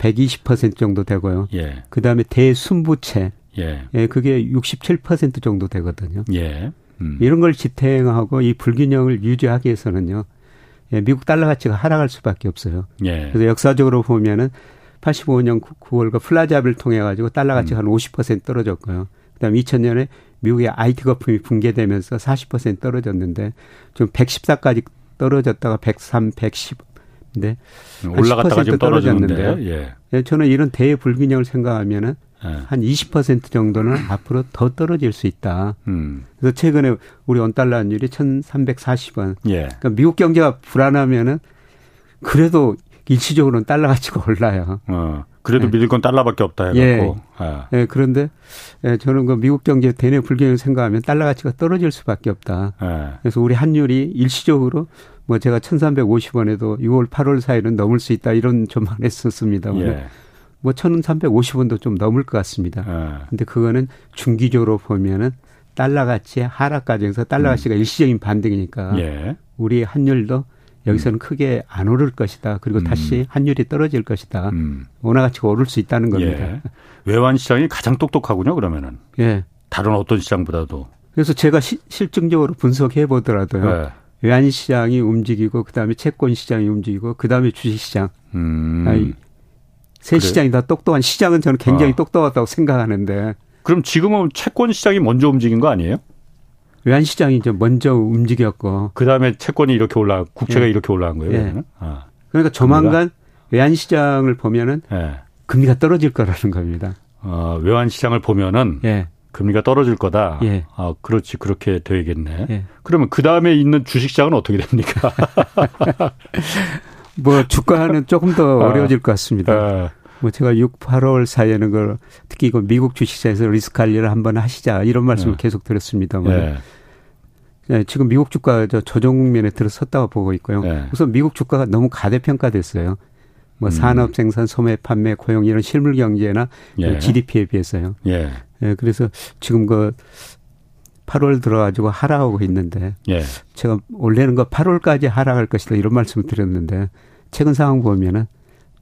120% 정도 되고요. 예. 그 다음에 대순부채. 예. 예. 그게 67% 정도 되거든요. 예. 음. 이런 걸 지탱하고 이 불균형을 유지하기 위해서는요. 예, 미국 달러 가치가 하락할 수밖에 없어요. 예. 그래서 역사적으로 보면은 85년 9월과 플라자를 통해 가지고 달러 가치가 음. 한50% 떨어졌고요. 그다음 2000년에 미국의 IT 거품이 붕괴되면서 40% 떨어졌는데 좀 114까지 떨어졌다가 103, 110. 근데 올라갔다가 좀 떨어졌는데 예. 예. 저는 이런 대불균형을 생각하면은 네. 한20% 정도는 (laughs) 앞으로 더 떨어질 수 있다. 음. 그래서 최근에 우리 원달러 환율이 1,340원. 예. 그러니까 미국 경제가 불안하면은 그래도 일시적으로는 달러 가치가 (laughs) 올라요. 어. 그래도 네. 믿을 건 달러밖에 없다 해갖고. 예. 아. 예. 그런데 예, 저는 그 미국 경제 대내 불균형 생각하면 달러 가치가 떨어질 수밖에 없다. 예. 그래서 우리 환율이 일시적으로 뭐 제가 1,350원에도 6월, 8월 사이는 넘을 수 있다 이런 전망을 (laughs) 했었습니다. 예. 뭐 1,350원도 좀 넘을 것 같습니다. 아. 근데 그거는 중기적으로 보면은 달러 가치의 하락 과정에서 달러 음. 가치가 일시적인 반등이니까 예. 우리 환율도 여기서는 음. 크게 안 오를 것이다. 그리고 음. 다시 환율이 떨어질 것이다. 음. 원화 가치가 오를 수 있다는 겁니다. 예. 외환 시장이 가장 똑똑하군요. 그러면은. 예. 다른 어떤 시장보다도. 그래서 제가 시, 실증적으로 분석해 보더라도요. 예. 외환 시장이 움직이고 그다음에 채권 시장이 움직이고 그다음에 주식 시장. 음. 아니, 새 그래. 시장이 다 똑똑한 시장은 저는 굉장히 아. 똑똑하다고 생각하는데. 그럼 지금은 채권 시장이 먼저 움직인 거 아니에요? 외환 시장이 이제 먼저 움직였고 그 다음에 채권이 이렇게 올라 국채가 예. 이렇게 올라간 거예요. 예. 아. 그러니까 조만간 외환 시장을 보면은 예. 금리가 떨어질 거라는 겁니다. 어, 외환 시장을 보면은 예. 금리가 떨어질 거다. 예. 아, 그렇지. 그렇게 되겠네. 예. 그러면 그 다음에 있는 주식시장은 어떻게 됩니까? (laughs) 뭐 주가는 조금 더 아. 어려워질 것 같습니다. 아. 뭐 제가 6, 8월 사이에는 그 특히 그 미국 주식시장에서 리스크 관리를 한번 하시자 이런 말씀을 네. 계속 드렸습니다만 네. 네, 지금 미국 주가 저 조정 국면에 들어섰다고 보고 있고요. 네. 우선 미국 주가가 너무 가대평가됐어요. 뭐 음. 산업 생산, 소매, 판매, 고용 이런 실물 경제나 예. GDP에 비해서요. 예. 예. 그래서 지금 그 8월 들어가지고 하락하고 있는데 예. 제가 원래는 그 8월까지 하락할 것이다 이런 말씀을 드렸는데 최근 상황 보면은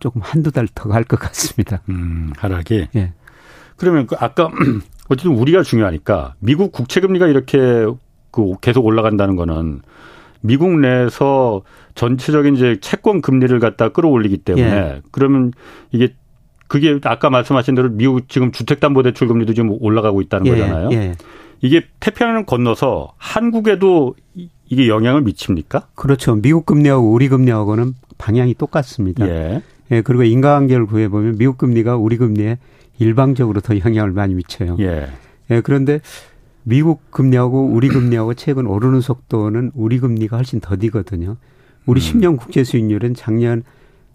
조금 한두 달 더 갈 것 같습니다. 음, 하락이. 예. 그러면 그 아까 (clears throat) 어쨌든 우리가 중요하니까 미국 국채 금리가 이렇게 그 계속 올라간다는 거는 미국 내에서 전체적인 이제 채권 금리를 갖다 끌어올리기 때문에 예. 그러면 이게 그게 아까 말씀하신 대로 미국 지금 주택담보대출 금리도 지금 올라가고 있다는 예. 거잖아요. 예. 이게 태평양을 건너서 한국에도 이게 영향을 미칩니까? 그렇죠. 미국 금리하고 우리 금리하고는 방향이 똑같습니다. 예. 예, 그리고 인과관계를 구해보면 미국 금리가 우리 금리에 일방적으로 더 영향을 많이 미쳐요. 예. 예, 그런데 미국 금리하고 우리 금리하고 최근 오르는 속도는 우리 금리가 훨씬 더디거든요. 우리 음. 10년 국채 수익률은 작년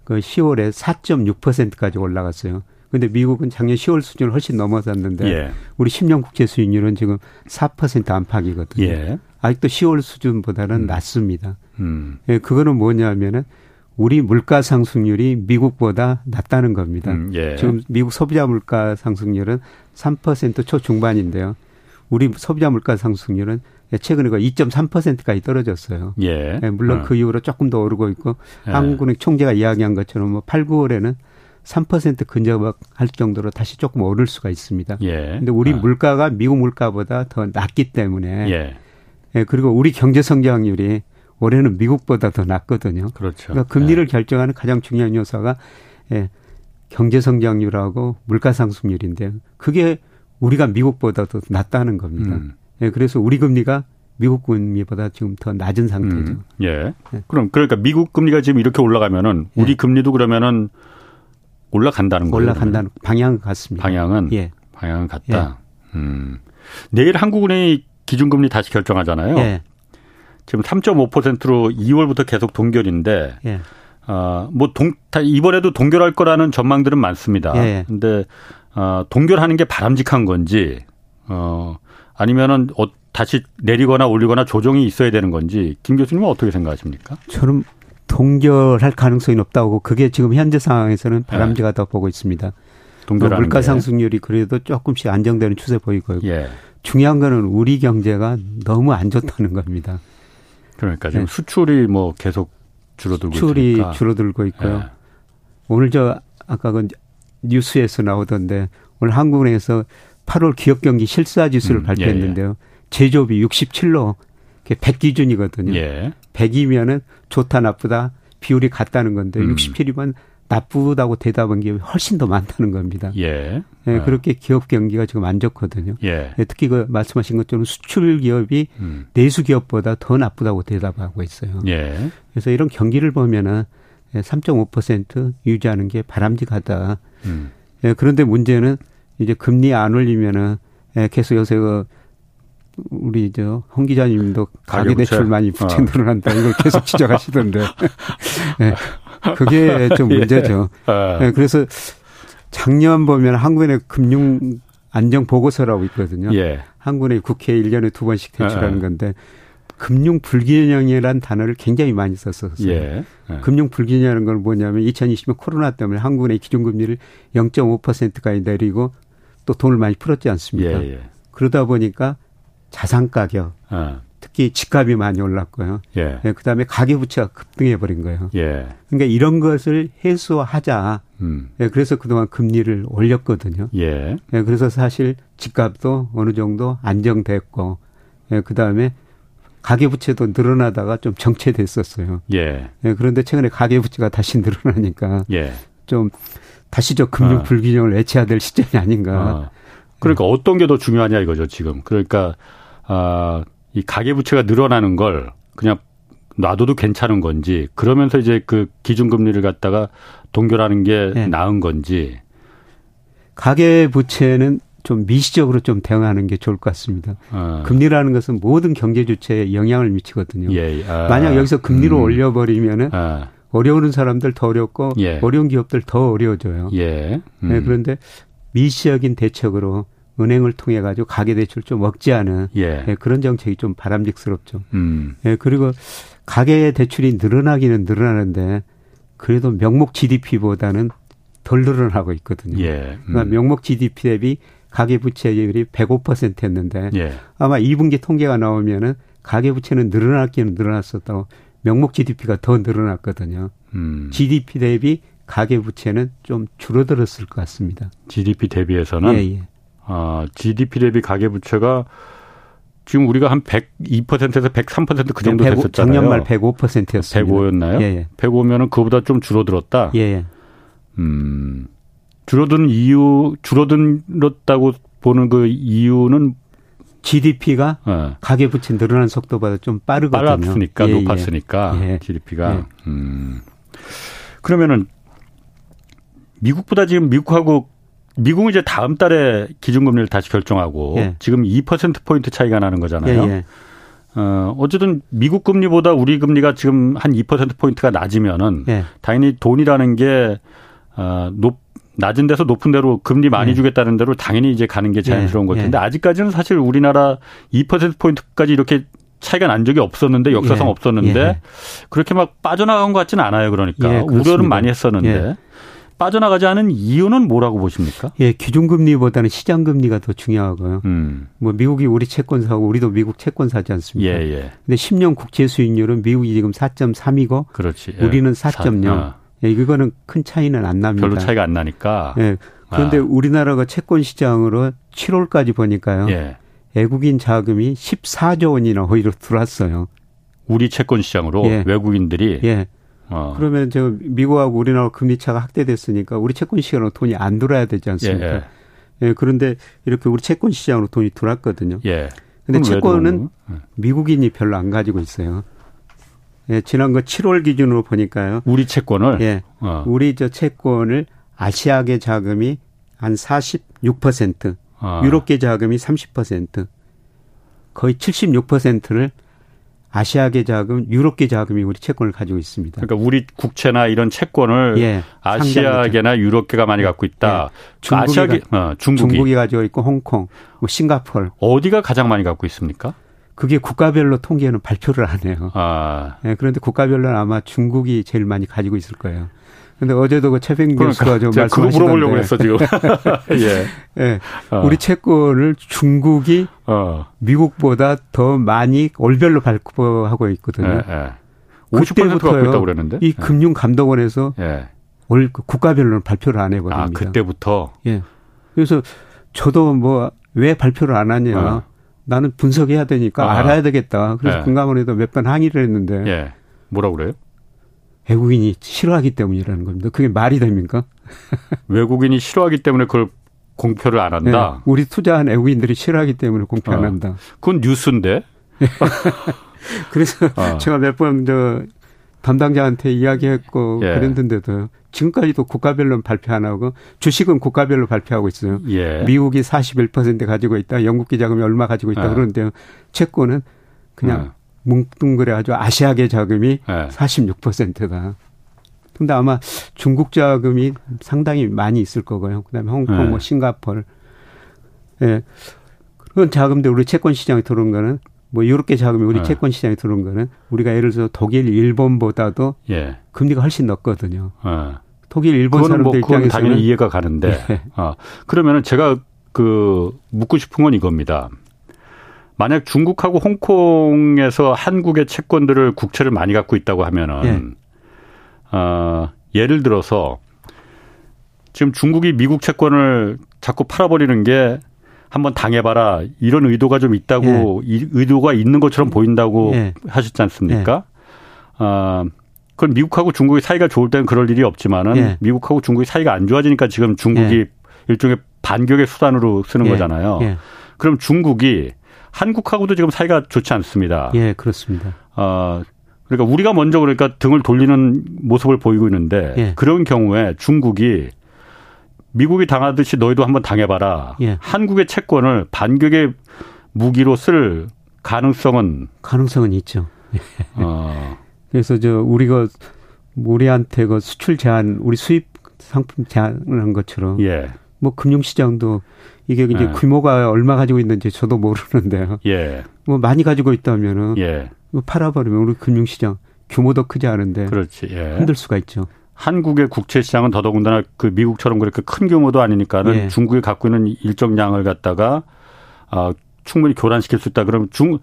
그 10월에 4.6%까지 올라갔어요. 근데 미국은 작년 10월 수준을 훨씬 넘어섰는데 예. 우리 10년 국채 수익률은 지금 4% 안팎이거든요. 예. 아직도 10월 수준보다는 음. 낮습니다. 음. 예, 그거는 뭐냐면은 우리 물가 상승률이 미국보다 낮다는 겁니다. 음, 예. 지금 미국 소비자 물가 상승률은 3% 초중반인데요. 우리 소비자 물가 상승률은 최근에 2.3%까지 떨어졌어요. 예. 예 물론 어. 그 이후로 조금 더 오르고 있고 예. 한국은행 총재가 이야기한 것처럼 뭐 8, 9월에는 3% 근접할 정도로 다시 조금 오를 수가 있습니다. 예. 근데 우리 어. 물가가 미국 물가보다 더 낮기 때문에 예. 예. 그리고 우리 경제 성장률이 올해는 미국보다 더 낮거든요. 그렇죠. 그러니까 금리를 네. 결정하는 가장 중요한 요소가 예, 경제 성장률하고 물가 상승률인데 그게 우리가 미국보다 더 낮다는 겁니다. 음. 예, 그래서 우리 금리가 미국 금리보다 지금 더 낮은 상태죠. 음. 예. 예. 그럼 그러니까 미국 금리가 지금 이렇게 올라가면은 우리 예. 금리도 그러면은 올라간다는 거예요. 올라간다는 방향 같습니다. 방향은 예. 방향은 같다. 예. 음. 내일 한국은행이 기준금리 다시 결정하잖아요. 예. 지금 3.5%로 2월부터 계속 동결인데 예. 어뭐 동 이번에도 동결할 거라는 전망들은 많습니다. 예. 근데 어 동결하는 게 바람직한 건지 어 아니면은 어 다시 내리거나 올리거나 조정이 있어야 되는 건지 김 교수님은 어떻게 생각하십니까? 저는 동결할 가능성이 높다고 그게 지금 현재 상황에서는 바람직하다고 예. 보고 있습니다. 동결 물가 상승률이 그래도 조금씩 안정되는 추세 보이고요. 예. 중요한 거는 우리 경제가 너무 안 좋다는 겁니다. 그러니까 지금 네. 수출이 뭐 계속 줄어들고 수출이 있으니까. 줄어들고 있고요. 네. 오늘 저 아까 그 뉴스에서 나오던데 오늘 한국은행에서 8월 기업 경기 실사 지수를 음, 발표했는데요. 예, 예. 제조업이 67로 100 기준이거든요. 예. 100이면은 좋다 나쁘다 비율이 같다는 건데 음. 67이면 나쁘다고 대답한 게 훨씬 더 많다는 겁니다. 예. 예 아. 그렇게 기업 경기가 지금 안 좋거든요. 예. 예. 특히 그 말씀하신 것처럼 수출 기업이 음. 내수 기업보다 더 나쁘다고 대답하고 있어요. 예. 그래서 이런 경기를 보면은 3.5% 유지하는 게 바람직하다. 음. 예, 그런데 문제는 이제 금리 안 올리면은 예, 계속 요새 그 우리 저홍 기자님도 가계 대출 많이 부채 어. 늘어난다 이걸 계속 지적하시던데. 네. (laughs) 그게 좀 예. 문제죠. 예. 네. 그래서 작년 보면 한국은행 금융 안정 보고서라고 있거든요. 예. 한국은행 국회에 1년에 두 번씩 제출하는 예. 건데 금융 불균형이라는 단어를 굉장히 많이 썼었어요. 예. 예. 금융 불균형이라는 건 뭐냐면 2020년 코로나 때문에 한국은행 기준금리를 0.5%까지 내리고 또 돈을 많이 풀었지 않습니까? 예. 그러다 보니까 자산 가격, 어. 특히 집값이 많이 올랐고요. 예. 네, 그다음에 가계 부채가 급등해 버린 거예요. 예. 그러니까 이런 것을 해소하자. 음. 네, 그래서 그동안 금리를 올렸거든요. 예. 네, 그래서 사실 집값도 어느 정도 안정됐고, 네, 그다음에 가계 부채도 늘어나다가 좀 정체됐었어요. 예. 네, 그런데 최근에 가계 부채가 다시 (laughs) 늘어나니까 예. 좀 다시 저 금융 아. 불균형을 외쳐야 될 시점이 아닌가. 아. 그러니까 네. 어떤 게 더 중요하냐 이거죠 지금. 그러니까 아, 이 가계 부채가 늘어나는 걸 그냥 놔둬도 괜찮은 건지 그러면서 이제 그 기준금리를 갖다가 동결하는 게 네. 나은 건지 가계 부채는 좀 미시적으로 좀 대응하는 게 좋을 것 같습니다. 아. 금리라는 것은 모든 경제 주체에 영향을 미치거든요. 예. 아. 만약 여기서 금리를 음. 올려버리면은 아. 어려운 사람들 더 어렵고 예. 어려운 기업들 더 어려워져요. 예. 음. 네, 그런데 미시적인 대책으로 은행을 통해 가지고 가계 대출 좀 억제하는 예. 네, 그런 정책이 좀 바람직스럽죠. 음. 네, 그리고 가계 대출이 늘어나기는 늘어나는데 그래도 명목 GDP보다는 덜 늘어나고 있거든요. 예. 그러니까 음. 그러니까 명목 GDP 대비 가계 부채율이 105%였는데 예. 아마 2분기 통계가 나오면은 가계 부채는 늘어났기는 늘어났었다고 명목 GDP가 더 늘어났거든요. 음. GDP 대비 가계 부채는 좀 줄어들었을 것 같습니다. GDP 대비해서는 예, 예. 아, GDP 대비 가계 부채가 지금 우리가 한 102%에서 103%그 정도 105, 됐었잖아요. 작년 말 105%였습니다. 105였나요? 예, 예. 105면은 그보다 좀 줄어들었다. 예. 예. 음. 줄어든 이유 줄어들었다고 보는 그 이유는 GDP가 예. 가계 부채 늘어난 속도보다 좀 빠르거든요. 빨랐으니까 예, 예. 높았으니까 예. GDP가 예. 음. 그러면은 미국보다 지금 미국하고 미국은 이제 다음 달에 기준금리를 다시 결정하고 예. 지금 2% 포인트 차이가 나는 거잖아요. 어, 어쨌든 미국 금리보다 우리 금리가 지금 한 2% 포인트가 낮으면은 당연히 돈이라는 게 어, 높 낮은 데서 높은 데로 금리 많이 네. 주겠다는 대로 당연히 이제 가는 게 자연스러운 네. 것 같은데 네. 아직까지는 사실 우리나라 2% 포인트까지 이렇게 차이가 난 적이 없었는데 역사상 예. 없었는데 예. 그렇게 막 빠져나간 것 같지는 않아요. 그러니까 예, 우려는 많이 했었는데 예. 빠져나가지 않은 이유는 뭐라고 보십니까? 예, 기준금리보다는 시장금리가 더 중요하고요. 음. 뭐 미국이 우리 채권 사고 우리도 미국 채권 사지 않습니까? 예, 예. 근데 10년 국채 수익률은 미국이 지금 4.3이고 그렇지. 예. 우리는 4.0. 4, 아. 예, 이거는 큰 차이는 안 납니다. 별로 차이가 안 나니까. 예. 그런데 아. 우리나라가 채권 시장으로 7월까지 보니까요. 예. 외국인 자금이 14조 원이나 오히려 들어왔어요. 우리 채권 시장으로 예. 외국인들이 예. 어. 그러면 저 미국하고 우리나라 금리 차가 확대됐으니까 우리 채권 시장으로 돈이 안 들어야 되지 않습니까? 예. 예. 그런데 이렇게 우리 채권 시장으로 돈이 들어왔거든요. 예. 근데 채권은 예. 미국인이 별로 안 가지고 있어요. 예, 지난 거 7월 기준으로 보니까요. 우리 채권을 예. 어. 우리 저 채권을 아시아계 자금이 한 46%, 아. 유럽계 자금이 30%, 거의 76%를 아시아계 자금, 유럽계 자금이 우리 채권을 가지고 있습니다. 그러니까 우리 국채나 이런 채권을 예, 아시아계나 유럽계가 많이 갖고 있다. 예, 중국이, 아시아계, 어, 중국이. 중국이 가지고 있고 홍콩, 뭐 싱가폴. 어디가 가장 많이 갖고 있습니까? 그게 국가별로 통계는 발표를 안 해요. 아. 네, 그런데 국가별로는 아마 중국이 제일 많이 가지고 있을 거예요. 근데 어제도 그 최병 교수가 좀 말씀하시던데. 그거 물어보려고 했어 지금. (laughs) (laughs) 예. 예. 어. 우리 채권을 중국이 어. 미국보다 더 많이 월별로 발표하고 있거든요. 예, 예. 50%가 그랬는데. 이 예. 금융감독원에서 예. 월 국가별로는 발표를 안 해버립니다. 아, 그때부터. 예. 그래서 저도 뭐 왜 발표를 안 하냐. 어. 나는 분석해야 되니까 아. 알아야 되겠다. 그래서 예. 금감원에도 몇 번 항의를 했는데. 예. 뭐라고 그래요? 외국인이 싫어하기 때문이라는 겁니다. 그게 말이 됩니까? 외국인이 싫어하기 때문에 그걸 공표를 안 한다. 네. 우리 투자한 외국인들이 싫어하기 때문에 공표 안 어. 한다. 그건 뉴스인데. (laughs) 그래서 어. 제가 몇 번 저 담당자한테 이야기했고 예. 그랬는데도 지금까지도 국가별로 발표 안 하고 주식은 국가별로 발표하고 있어요. 예. 미국이 41% 가지고 있다. 영국 기 자금이 얼마 가지고 있다. 예. 그런데 채권은 그냥 예. 뭉뚱그려 가지고 아시아계 자금이 예. 46%다. 근데 아마 중국 자금이 상당히 많이 있을 거고요. 그다음에 홍콩, 예. 뭐 싱가폴. 예. 그런 자금들 우리 채권 시장에 들어온 거는 뭐 유럽계 자금이 우리 네. 채권 시장에 들어온 거는 우리가 예를 들어서 독일, 일본보다도 예. 금리가 훨씬 높거든요. 네. 독일, 일본 뭐 사람들 뭐, 입장에서는 당연히 이해가 가는데. 네. 어. 그러면은 제가 그 묻고 싶은 건 이겁니다. 만약 중국하고 홍콩에서 한국의 채권들을 국채를 많이 갖고 있다고 하면은 예. 어, 예를 들어서 지금 중국이 미국 채권을 자꾸 팔아버리는 게 한번 당해봐라 이런 의도가 좀 있다고 예. 의도가 있는 것처럼 보인다고 예. 하셨지 않습니까? 예. 어, 그건 미국하고 중국의 사이가 좋을 때는 그럴 일이 없지만은 예. 미국하고 중국의 사이가 안 좋아지니까 지금 중국이 예. 일종의 반격의 수단으로 쓰는 예. 거잖아요. 그럼 중국이 한국하고도 지금 사이가 좋지 않습니다. 예, 그렇습니다. 어, 그러니까 우리가 먼저 그러니까 등을 돌리는 모습을 보이고 있는데 예. 그런 경우에 중국이 미국이 당하듯이 너희도 한번 당해봐라. 예. 한국의 채권을 반격의 무기로 쓸 가능성은 가능성은 있죠. 어. (laughs) 그래서 저 우리가 우리한테 그 수출 제한, 우리 수입 상품 제한한 것처럼 예. 뭐 금융시장도 이게 이제 예. 규모가 얼마 가지고 있는지 저도 모르는데요. 예. 뭐 많이 가지고 있다면은 예. 뭐 팔아버리면 우리 금융시장 규모도 크지 않은데 그렇지. 예. 흔들 수가 있죠. 한국의 국채 시장은 더더군다나 그 미국처럼 그렇게 큰 규모도 아니니까는 예. 중국이 갖고 있는 일정량을 갖다가 아 충분히 교란시킬 수 있다. 그러면 중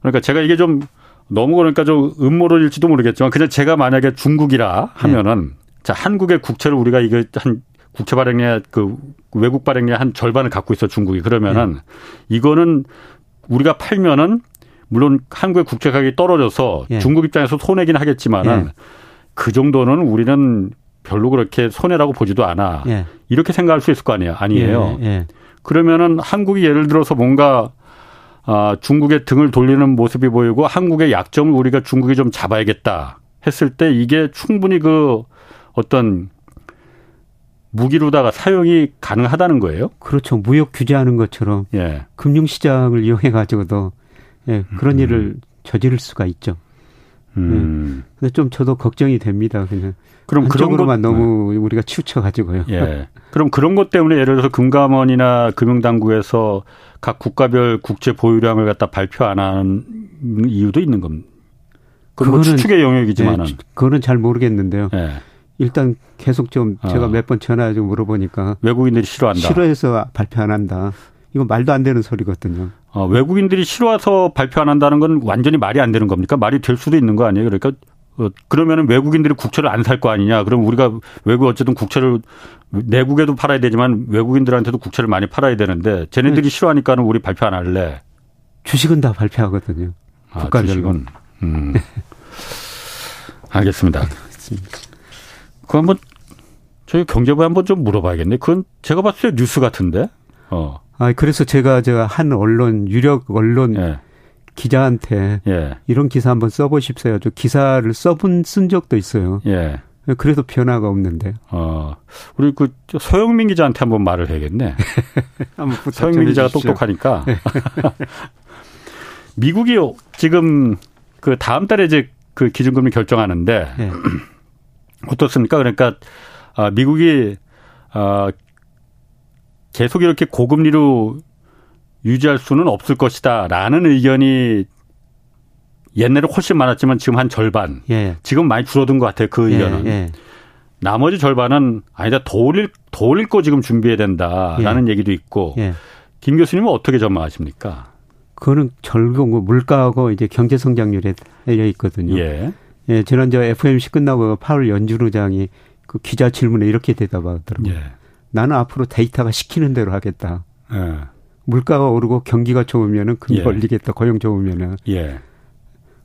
그러니까 제가 이게 좀 너무 그러니까 좀 음모론일지도 모르겠지만 그냥 제가 만약에 중국이라 하면은 네. 자 한국의 국채를 우리가 이게 한 국채 발행량 그 외국 발행량 한 절반을 갖고 있어 중국이 그러면은 네. 이거는 우리가 팔면은 물론 한국의 국채 가격이 떨어져서 네. 중국 입장에서 손해긴 하겠지만은 네. 그 정도는 우리는 별로 그렇게 손해라고 보지도 않아 네. 이렇게 생각할 수 있을 거 아니에요 아니에요 네. 그러면은 한국이 예를 들어서 뭔가 아, 중국의 등을 돌리는 모습이 보이고 한국의 약점을 우리가 중국이 좀 잡아야겠다 했을 때 이게 충분히 그 어떤 무기로다가 사용이 가능하다는 거예요? 그렇죠. 무역 규제하는 것처럼 예. 금융시장을 이용해 가지고도 예, 그런 음. 일을 저지를 수가 있죠. 음. 예. 근데 좀 저도 걱정이 됩니다. 그냥 그럼 그런 것만 너무 네. 우리가 치우쳐 가지고요. 예. 그럼 그런 것 때문에 예를 들어서 금감원이나 금융당국에서 각 국가별 국제 보유량을 갖다 발표 안 하는 이유도 있는 겁니다. 그건 뭐 추측의 영역이지만은. 네, 그거는 잘 모르겠는데요. 네. 일단 계속 좀 제가 어. 몇번 전화 좀 물어보니까 외국인들이 싫어한다. 싫어해서 발표 안 한다. 이거 말도 안 되는 소리거든요. 어, 외국인들이 싫어서 발표 안 한다는 건 완전히 말이 안 되는 겁니까? 말이 될 수도 있는 거 아니에요? 그러니까 어, 그러면은 외국인들이 국채를 안 살 거 아니냐? 그럼 우리가 외국 어쨌든 국채를 내국에도 팔아야 되지만 외국인들한테도 국채를 많이 팔아야 되는데 쟤네들이 네. 싫어하니까는 우리 발표 안 할래. 주식은 다 발표하거든요. 아, 주식은. 음. 알겠습니다. 그 한번 저희 경제부에 한번 좀 물어봐야겠네. 그건 제가 봤을 때 뉴스 같은데. 어. 아, 그래서 제가 제가 한 언론 유력 언론 예. 기자한테 예. 이런 기사 한번 써보십시오. 저 기사를 써본 쓴 적도 있어요. 예. 그래도 변화가 없는데. 어, 우리 그 서영민 기자한테 한번 말을 해야겠네. (laughs) 한번 서영민 기자가 똑똑하니까. 네. (laughs) 미국이 지금 그 다음 달에 이제 그 기준금리 결정하는데 네. (clears throat) 어떻습니까? 그러니까 아, 미국이 아, 계속 이렇게 고금리로 유지할 수는 없을 것이다라는 의견이 옛날에 훨씬 많았지만 지금 한 절반. 예. 지금 많이 줄어든 것 같아요. 그 예, 의견은. 예, 예. 나머지 절반은 아니다 더 올릴 더 올릴 거 지금 준비해야 된다라는 예. 얘기도 있고. 예. 김 교수님은 어떻게 전망하십니까? 그거는 결국 뭐 물가하고 이제 경제 성장률에 달려 있거든요. 예. 예, 지난 저 FMC 끝나고 파월 연준 의장이 그 기자 질문에 이렇게 대답하더라고요. 예. 나는 앞으로 데이터가 시키는 대로 하겠다. 예. 물가가 오르고 경기가 좋으면은 금리 예. 올리겠다. 고용 좋으면은. 예.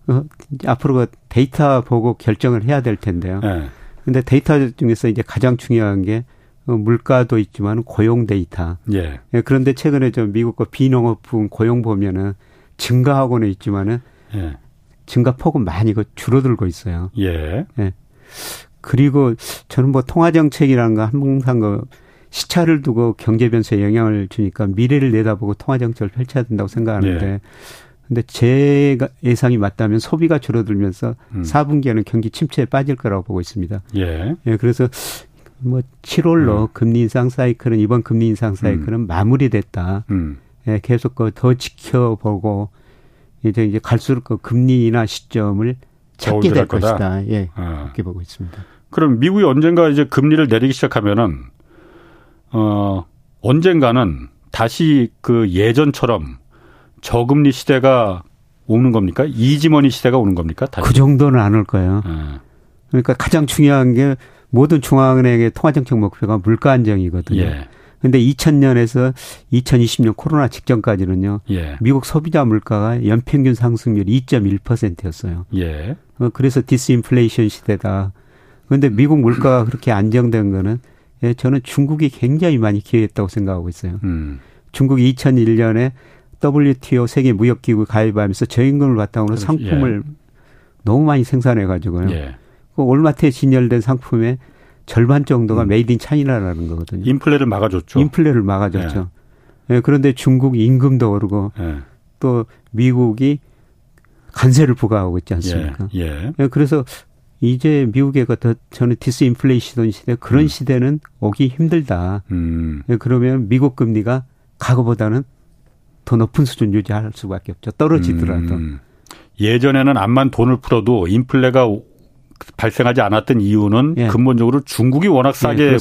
어, 앞으로 그 데이터 보고 결정을 해야 될 텐데요. 예. 근데 데이터 중에서 이제 가장 중요한 게 어, 물가도 있지만 고용 데이터. 예. 예. 그런데 최근에 저 미국 거 비농업부 고용 보면은 증가하고는 있지만은 예. 증가 폭은 많이 그 줄어들고 있어요. 예. 예. 그리고 저는 뭐 통화 정책이라는 거 항상 그 시차를 두고 경제 변수에 영향을 주니까 미래를 내다보고 통화 정책을 펼쳐야 된다고 생각하는데 예. 근데 제가 예상이 맞다면 소비가 줄어들면서 음. 4분기에는 경기 침체에 빠질 거라고 보고 있습니다. 예. 예 그래서 뭐 7월로 음. 금리 인상 사이클은 이번 금리 인상 사이클은 음. 마무리됐다. 음. 예, 계속 그더 지켜보고 이제 이제 갈수록 그 금리나 시점을 찾게 될 것이다. 예. 아. 그렇게 보고 있습니다. 그럼 미국이 언젠가 이제 금리를 내리기 시작하면은 어, 언젠가는 다시 그 예전처럼 저금리 시대가 오는 겁니까? easy money 시대가 오는 겁니까? 다시? 그 정도는 안 올 거예요. 네. 그러니까 가장 중요한 게 모든 중앙은행의 통화정책 목표가 물가 안정이거든요. 예. 근데 2000년에서 2020년 코로나 직전까지는요. 예. 미국 소비자 물가가 연평균 상승률이 2.1%였어요. 예. 어, 그래서 디스인플레이션 시대다. 그런데 미국 물가가 그렇게 안정된 거는 예, 저는 중국이 굉장히 많이 기여했다고 생각하고 있어요. 음. 중국이 2001년에 WTO 세계 무역기구 가입하면서 저임금을 바탕으로 상품을 예. 너무 많이 생산해 가지고요. 예. 그 월마트에 진열된 상품의 절반 정도가 음. Made in China라는 거거든요. 인플레를 막아줬죠. 인플레를 막아줬죠. 예. 예 그런데 중국 임금도 오르고 예. 또 미국이 관세를 부과하고 있지 않습니까? 예. 예. 예 그래서 이제 미국의 그 저는 디스인플레이션 시대 그런 음. 시대는 오기 힘들다. 음. 예, 그러면 미국 금리가 과거보다는 더 높은 수준 유지할 수밖에 없죠. 떨어지더라도. 음. 예전에는 암만 돈을 풀어도 인플레가 발생하지 않았던 이유는 예. 근본적으로 중국이 워낙 싸게 예,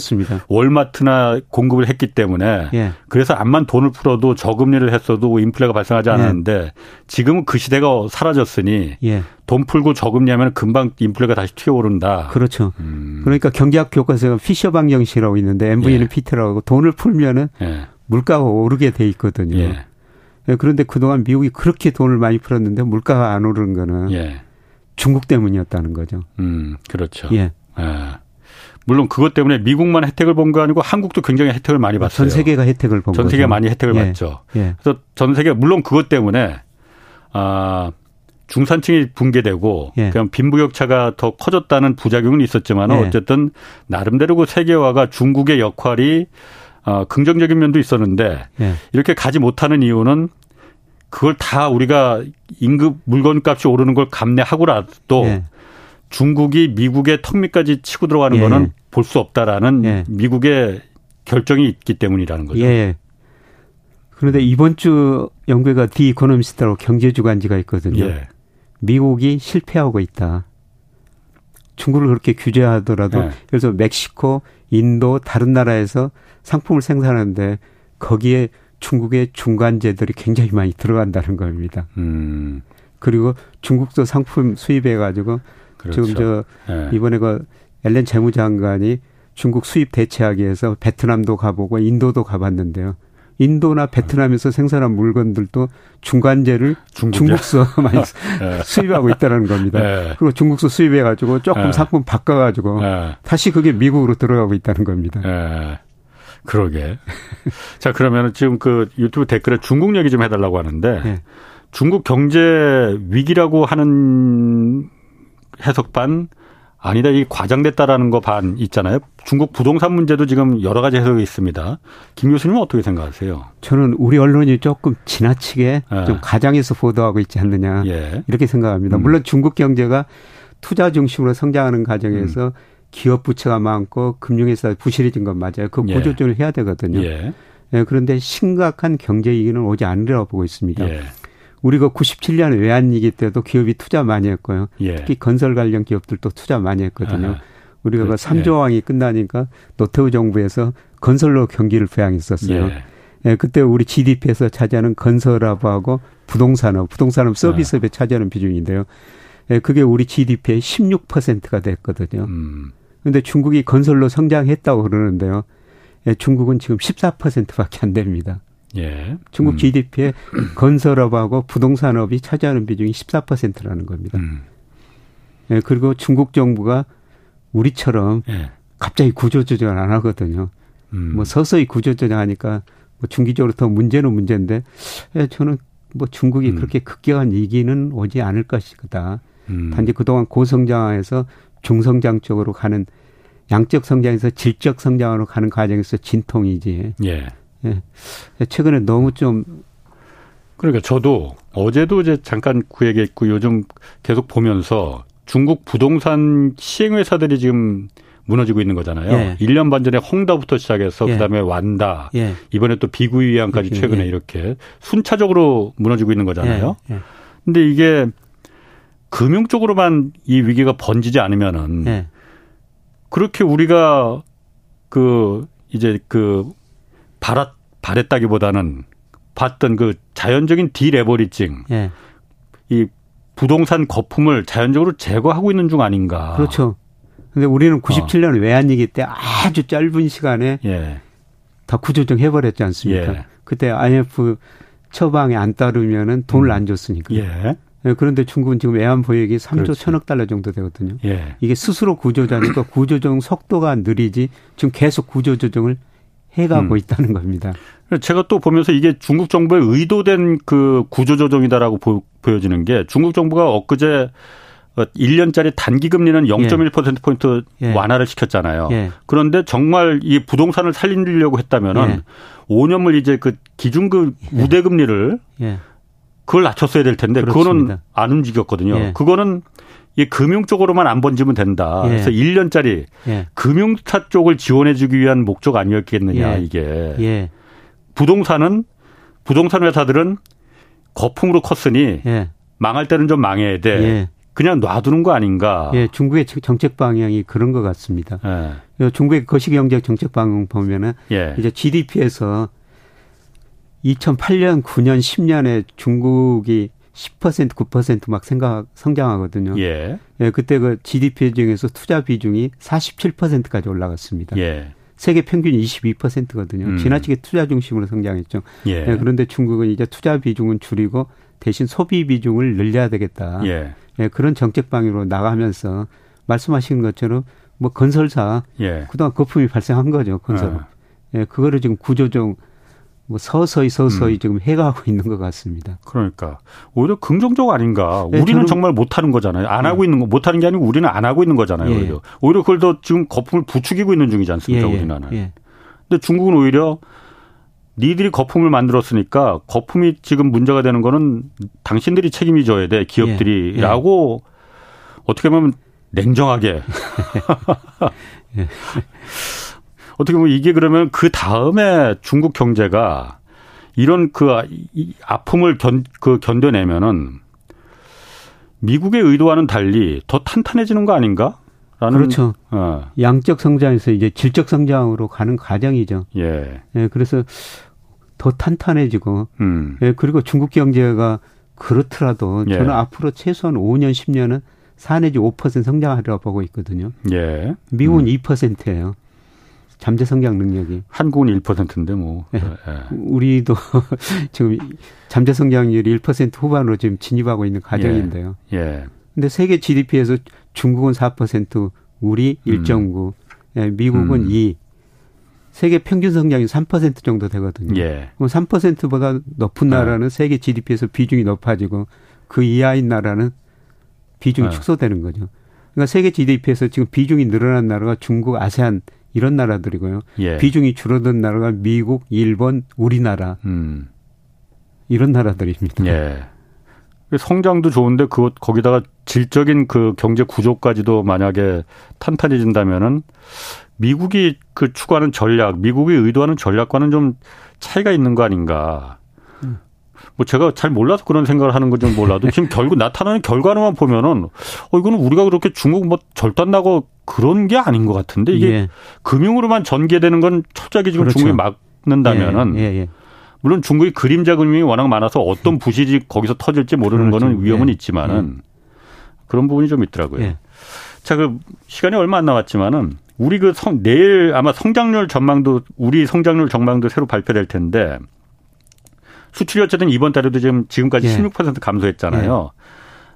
월마트나 공급을 했기 때문에 예. 그래서 암만 돈을 풀어도 저금리를 했어도 인플레가 발생하지 예. 않았는데 지금은 그 시대가 사라졌으니 예. 돈 풀고 저금리하면 금방 인플레가 다시 튀어오른다. 그렇죠. 음. 그러니까 경제학 교과서가 피셔 방 정식이라고 있는데 MV는 예. 피트라고 돈을 풀면은 물가가 오르게 돼 있거든요. 그런데 그동안 미국이 그렇게 돈을 많이 풀었는데 물가가 안 오르는 거는 중국 때문이었다는 거죠. 음, 그렇죠. 예. 아. 물론 그것 때문에 미국만 혜택을 본 거 아니고 한국도 굉장히 혜택을 많이 봤어요. 전 세계가 혜택을 본 전 세계가 많이 혜택을 예. 받죠. 예. 그래서 전 세계 물론 그것 때문에 아 중산층이 붕괴되고 예. 그냥 빈부격차가 더 커졌다는 부작용은 있었지만 은 예. 어쨌든 나름대로 그 세계화가 중국의 역할이 어, 긍정적인 면도 있었는데 예. 이렇게 가지 못하는 이유는 그걸 다 우리가 임금 물건값이 오르는 걸 감내하고라도 예. 중국이 미국의 턱 밑까지 치고 들어가는 예. 거는 볼 수 없다라는 예. 미국의 결정이 있기 때문이라는 거죠. 예. 그런데 이번 주 연구가 디 이코노미스트라고 경제 주간지가 있거든요. 예. 미국이 실패하고 있다. 중국을 그렇게 규제하더라도 예. 그래서 멕시코, 인도 다른 나라에서 상품을 생산하는데 거기에 중국의 중간재들이 굉장히 많이 들어간다는 겁니다. 음. 그리고 중국도 상품 수입해 가지고 그렇죠. 지금 저 네. 이번에 그 엘렌 재무장관이 중국 수입 대체하기 위해서 베트남도 가보고 인도도 가봤는데요. 인도나 베트남에서 생산한 물건들도 중간재를 중국서 (laughs) 많이 네. 수입하고 있다는 겁니다. 네. 그리고 중국서 수입해가지고 조금 네. 상품 바꿔가지고 네. 다시 그게 미국으로 들어가고 있다는 겁니다. 네. 그러게. (laughs) 자, 그러면 지금 그 유튜브 댓글에 중국 얘기 좀 해달라고 하는데 네. 중국 경제 위기라고 하는 해석 반 아니다, 이 과장됐다라는 거 반 있잖아요. 중국 부동산 문제도 지금 여러 가지 해석이 있습니다. 김 교수님은 어떻게 생각하세요? 저는 우리 언론이 조금 지나치게 네. 좀 가장해서 보도하고 있지 않느냐 예. 이렇게 생각합니다. 음. 물론 중국 경제가 투자 중심으로 성장하는 과정에서 음. 기업 부채가 많고 금융회사 부실해진 건 맞아요. 그 고조절을 예. 해야 되거든요. 예. 예. 그런데 심각한 경제 위기는 오지 않으리라고 보고 있습니다. 예. 우리가 97년 외환위기 때도 기업이 투자 많이 했고요. 예. 특히 건설 관련 기업들도 투자 많이 했거든요. 아하. 우리가 그 3조 왕이 예. 끝나니까 노태우 정부에서 건설로 경기를 부양했었어요. 예. 예, 그때 우리 GDP에서 차지하는 건설업하고 부동산업, 부동산업 서비스업에 아. 차지하는 비중인데요. 예, 그게 우리 GDP의 16%가 됐거든요. 음. 근데 중국이 건설로 성장했다고 그러는데요. 예, 중국은 지금 14%밖에 안 됩니다. 예. 중국 음. GDP의 (clears throat) 건설업하고 부동산업이 차지하는 비중이 14%라는 겁니다. 음. 예, 그리고 중국 정부가 우리처럼 예. 갑자기 구조조정을 안 하거든요. 음. 뭐 서서히 구조조정하니까 뭐 중기적으로 더 문제는 문제인데 예, 저는 뭐 중국이 음. 그렇게 급격한 위기는 오지 않을 것이다. 음. 단지 그동안 고성장에서 중성장 쪽으로 가는 양적 성장에서 질적 성장으로 가는 과정에서 진통이지. 예. 예. 최근에 너무 좀 그러니까 저도 어제도 이제 잠깐 그 얘기했고 요즘 계속 보면서 중국 부동산 시행회사들이 지금 무너지고 있는 거잖아요. 예. 1년 반 전에 홍다부터 시작해서 예. 그다음에 완다. 예. 이번에 또 비구이항까지 최근에 예. 이렇게 순차적으로 무너지고 있는 거잖아요. 예. 예. 근데 이게 금융 쪽으로만 이 위기가 번지지 않으면은 네. 그렇게 우리가 그 이제 그 바랐 바랬다기보다는 봤던 그 자연적인 디레버리징 네. 이 부동산 거품을 자연적으로 제거하고 있는 중 아닌가. 그렇죠. 근데 우리는 97년 어. 외환위기 때 아주 짧은 시간에 예. 다 구조정 해버렸지 않습니까? 예. 그때 IMF 처방에 안 따르면은 돈을 음. 안 줬으니까. 예. 예, 그런데 중국은 지금 외환 보유액이 3조 그렇지. 천억 달러 정도 되거든요. 예. 이게 스스로 구조조정니까 (clears throat) 구조조정 속도가 느리지 지금 계속 구조조정을 해가고 음. 있다는 겁니다. 제가 또 보면서 이게 중국 정부의 의도된 그 구조조정이다라고 보, 여지는 게 중국 정부가 엊그제 1년짜리 단기 금리는 0.1%포인트 예. 완화를 시켰잖아요. 예. 그런데 정말 이 부동산을 살리려고 했다면은 예. 5년물 이제 그 기준금 예. 우대 금리를 예. 그걸 낮췄어야 될 텐데 그렇습니다. 그거는 안 움직였거든요. 예. 그거는 이 금융 쪽으로만 안 번지면 된다. 예. 그래서 1년짜리 예. 금융차 쪽을 지원해 주기 위한 목적 아니었겠느냐, 예. 이게. 예. 부동산은 부동산 회사들은 거품으로 컸으니 예. 망할 때는 좀 망해야 돼. 예. 그냥 놔두는 거 아닌가? 예, 중국의 정책 방향이 그런 것 같습니다. 중국의 거시경제 정책 방향 보면은 이제 GDP에서 2008년, 9년, 10년에 중국이 10% 9%막 생각 성장하거든요. 예. 예, 그때 그 GDP 중에서 투자 비중이 47%까지 올라갔습니다. 예. 세계 평균 22%거든요. 음. 지나치게 투자 중심으로 성장했죠. 예. 예. 그런데 중국은 이제 투자 비중은 줄이고 대신 소비 비중을 늘려야 되겠다. 예. 예 그런 정책 방향으로 나가면서 말씀하신 것처럼 뭐 건설사 예. 그동안 거품이 발생한 거죠. 건설. 어. 예, 그거를 지금 구조정 뭐 서서히 서서히 음. 지금 해가고 있는 것 같습니다. 그러니까 오히려 긍정적 아닌가. 네, 우리는 정말 못하는 거잖아요. 안 네. 하고 있는 거 못하는 게 아니고 우리는 안 하고 있는 거잖아요. 예. 오히려 오히려 그걸 더 지금 거품을 부추기고 있는 중이지 않습니까? 예. 예. 우리나라는. 예. 근데 중국은 오히려 니들이 거품을 만들었으니까 거품이 지금 문제가 되는 거는 당신들이 책임이 져야 돼 기업들이라고 예. 예. 어떻게 보면 냉정하게. (laughs) (laughs) 어떻게 보면 이게 그러면 그 다음에 중국 경제가 이런 그 아픔을 견, 그 견뎌내면은 미국의 의도와는 달리 더 탄탄해지는 거 아닌가? 라는 그렇죠. 어. 양적 성장에서 이제 질적 성장으로 가는 과정이죠. 예. 예 그래서 더 탄탄해지고, 음. 예, 그리고 중국 경제가 그렇더라도 예. 저는 앞으로 최소한 5년, 10년은 4 내지 5% 성장하리라고 보고 있거든요. 예. 미국은 음. 2%예요. 잠재 성장 능력이 한국은 1%인데 뭐 네. 네. 우리도 (laughs) 지금 잠재 성장률이 1% 후반으로 지금 진입하고 있는 과정인데요. 예. 예. 근데 세계 GDP에서 중국은 4%, 우리 1.9, 음. 예, 미국은 음. 2. 세계 평균 성장이 3% 정도 되거든요. 예. 그럼 3%보다 높은 나라는 네. 세계 GDP에서 비중이 높아지고 그 이하인 나라는 비중이 네. 축소되는 거죠. 그러니까 세계 GDP에서 지금 비중이 늘어난 나라가 중국, 아세안 이런 나라들이고요. 예. 비중이 줄어든 나라가 미국, 일본, 우리나라 음. 이런 나라들입니다. 예. 성장도 좋은데 그 거기다가 질적인 그 경제 구조까지도 만약에 탄탄해진다면은 미국이 그 추구하는 전략, 미국이 의도하는 전략과는 좀 차이가 있는 거 아닌가. 뭐 제가 잘 몰라서 그런 생각을 하는 건지 몰라도 지금 결국 나타나는 결과로만 보면은 어 이거는 우리가 그렇게 중국 뭐 절단 나고 그런 게 아닌 것 같은데 이게 예. 금융으로만 전개되는 건 철저하게 지금 그렇죠. 중국이 막는다면은 예, 예, 예, 물론 중국이 그림자 금융이 워낙 많아서 어떤 부실이 거기서 터질지 모르는 그렇죠. 거는 위험은 예. 있지만은 예. 그런 부분이 좀 있더라고요. 자, 그 시간이 얼마 안 남았지만은 우리 그 성, 내일 아마 성장률 전망도 우리 성장률 전망도 새로 발표될 텐데 수출이 어쨌든 이번 달에도 지금 지금까지 예. 16% 감소했잖아요.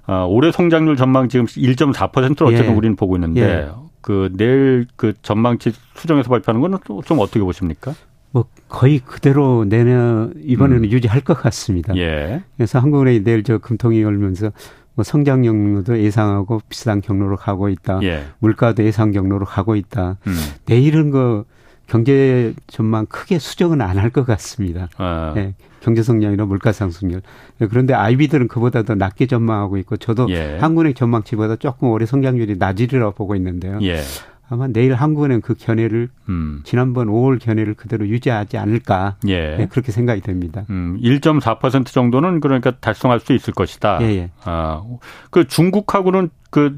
예. 어, 올해 성장률 전망 지금 1.4%로 어쨌든 예. 우리는 보고 있는데 예. 그 내일 그 전망치 수정해서 발표하는 거는 좀 어떻게 보십니까? 뭐 거의 그대로 내년 이번에는 음. 유지할 것 같습니다. 예. 그래서 한국은행이 내일 저 금통위 열면서 뭐 성장 경로도 예상하고 비슷한 경로로 가고 있다. 예. 물가도 예상 경로로 가고 있다. 음. 내일은 그 경제 전망 크게 수정은 안 할 것 같습니다. 아. 네, 경제 성장이나 물가 상승률. 네, 그런데 아이비들은 그보다 더 낮게 전망하고 있고 저도 예. 한국은행 전망치보다 조금 올해 성장률이 낮으리라고 보고 있는데요. 예. 아마 내일 한국은행 그 견해를 음. 지난번 5월 견해를 그대로 유지하지 않을까 예. 네, 그렇게 생각이 됩니다. 음, 1.4% 정도는 그러니까 달성할 수 있을 것이다. 예, 예. 아, 그 중국하고는 그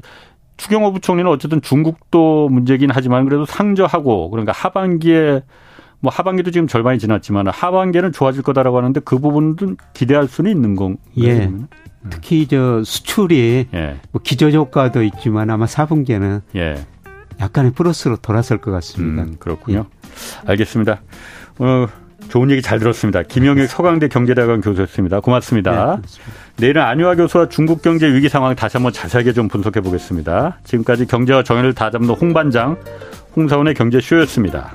추경호 부총리는 어쨌든 중국도 문제긴 하지만 그래도 상저하고 그러니까 하반기에 뭐 하반기도 지금 절반이 지났지만 하반기에는 좋아질 거다라고 하는데 그 부분도 기대할 수는 있는 건가요? 예. 특히 저 수출이 예. 뭐 기저 효과도 있지만 아마 4분기에는 예. 약간의 플러스로 돌아설 것 같습니다. 음, 그렇군요. 예. 알겠습니다. 어, 좋은 얘기 잘 들었습니다. 김영익 서강대 경제대학원 교수였습니다. 고맙습니다. 네, 내일은 안유아 교수와 중국 경제 위기 상황 다시 한번 자세하게 좀 분석해 보겠습니다. 지금까지 경제와 정의를 다잡는 홍반장 홍사원의 경제쇼였습니다.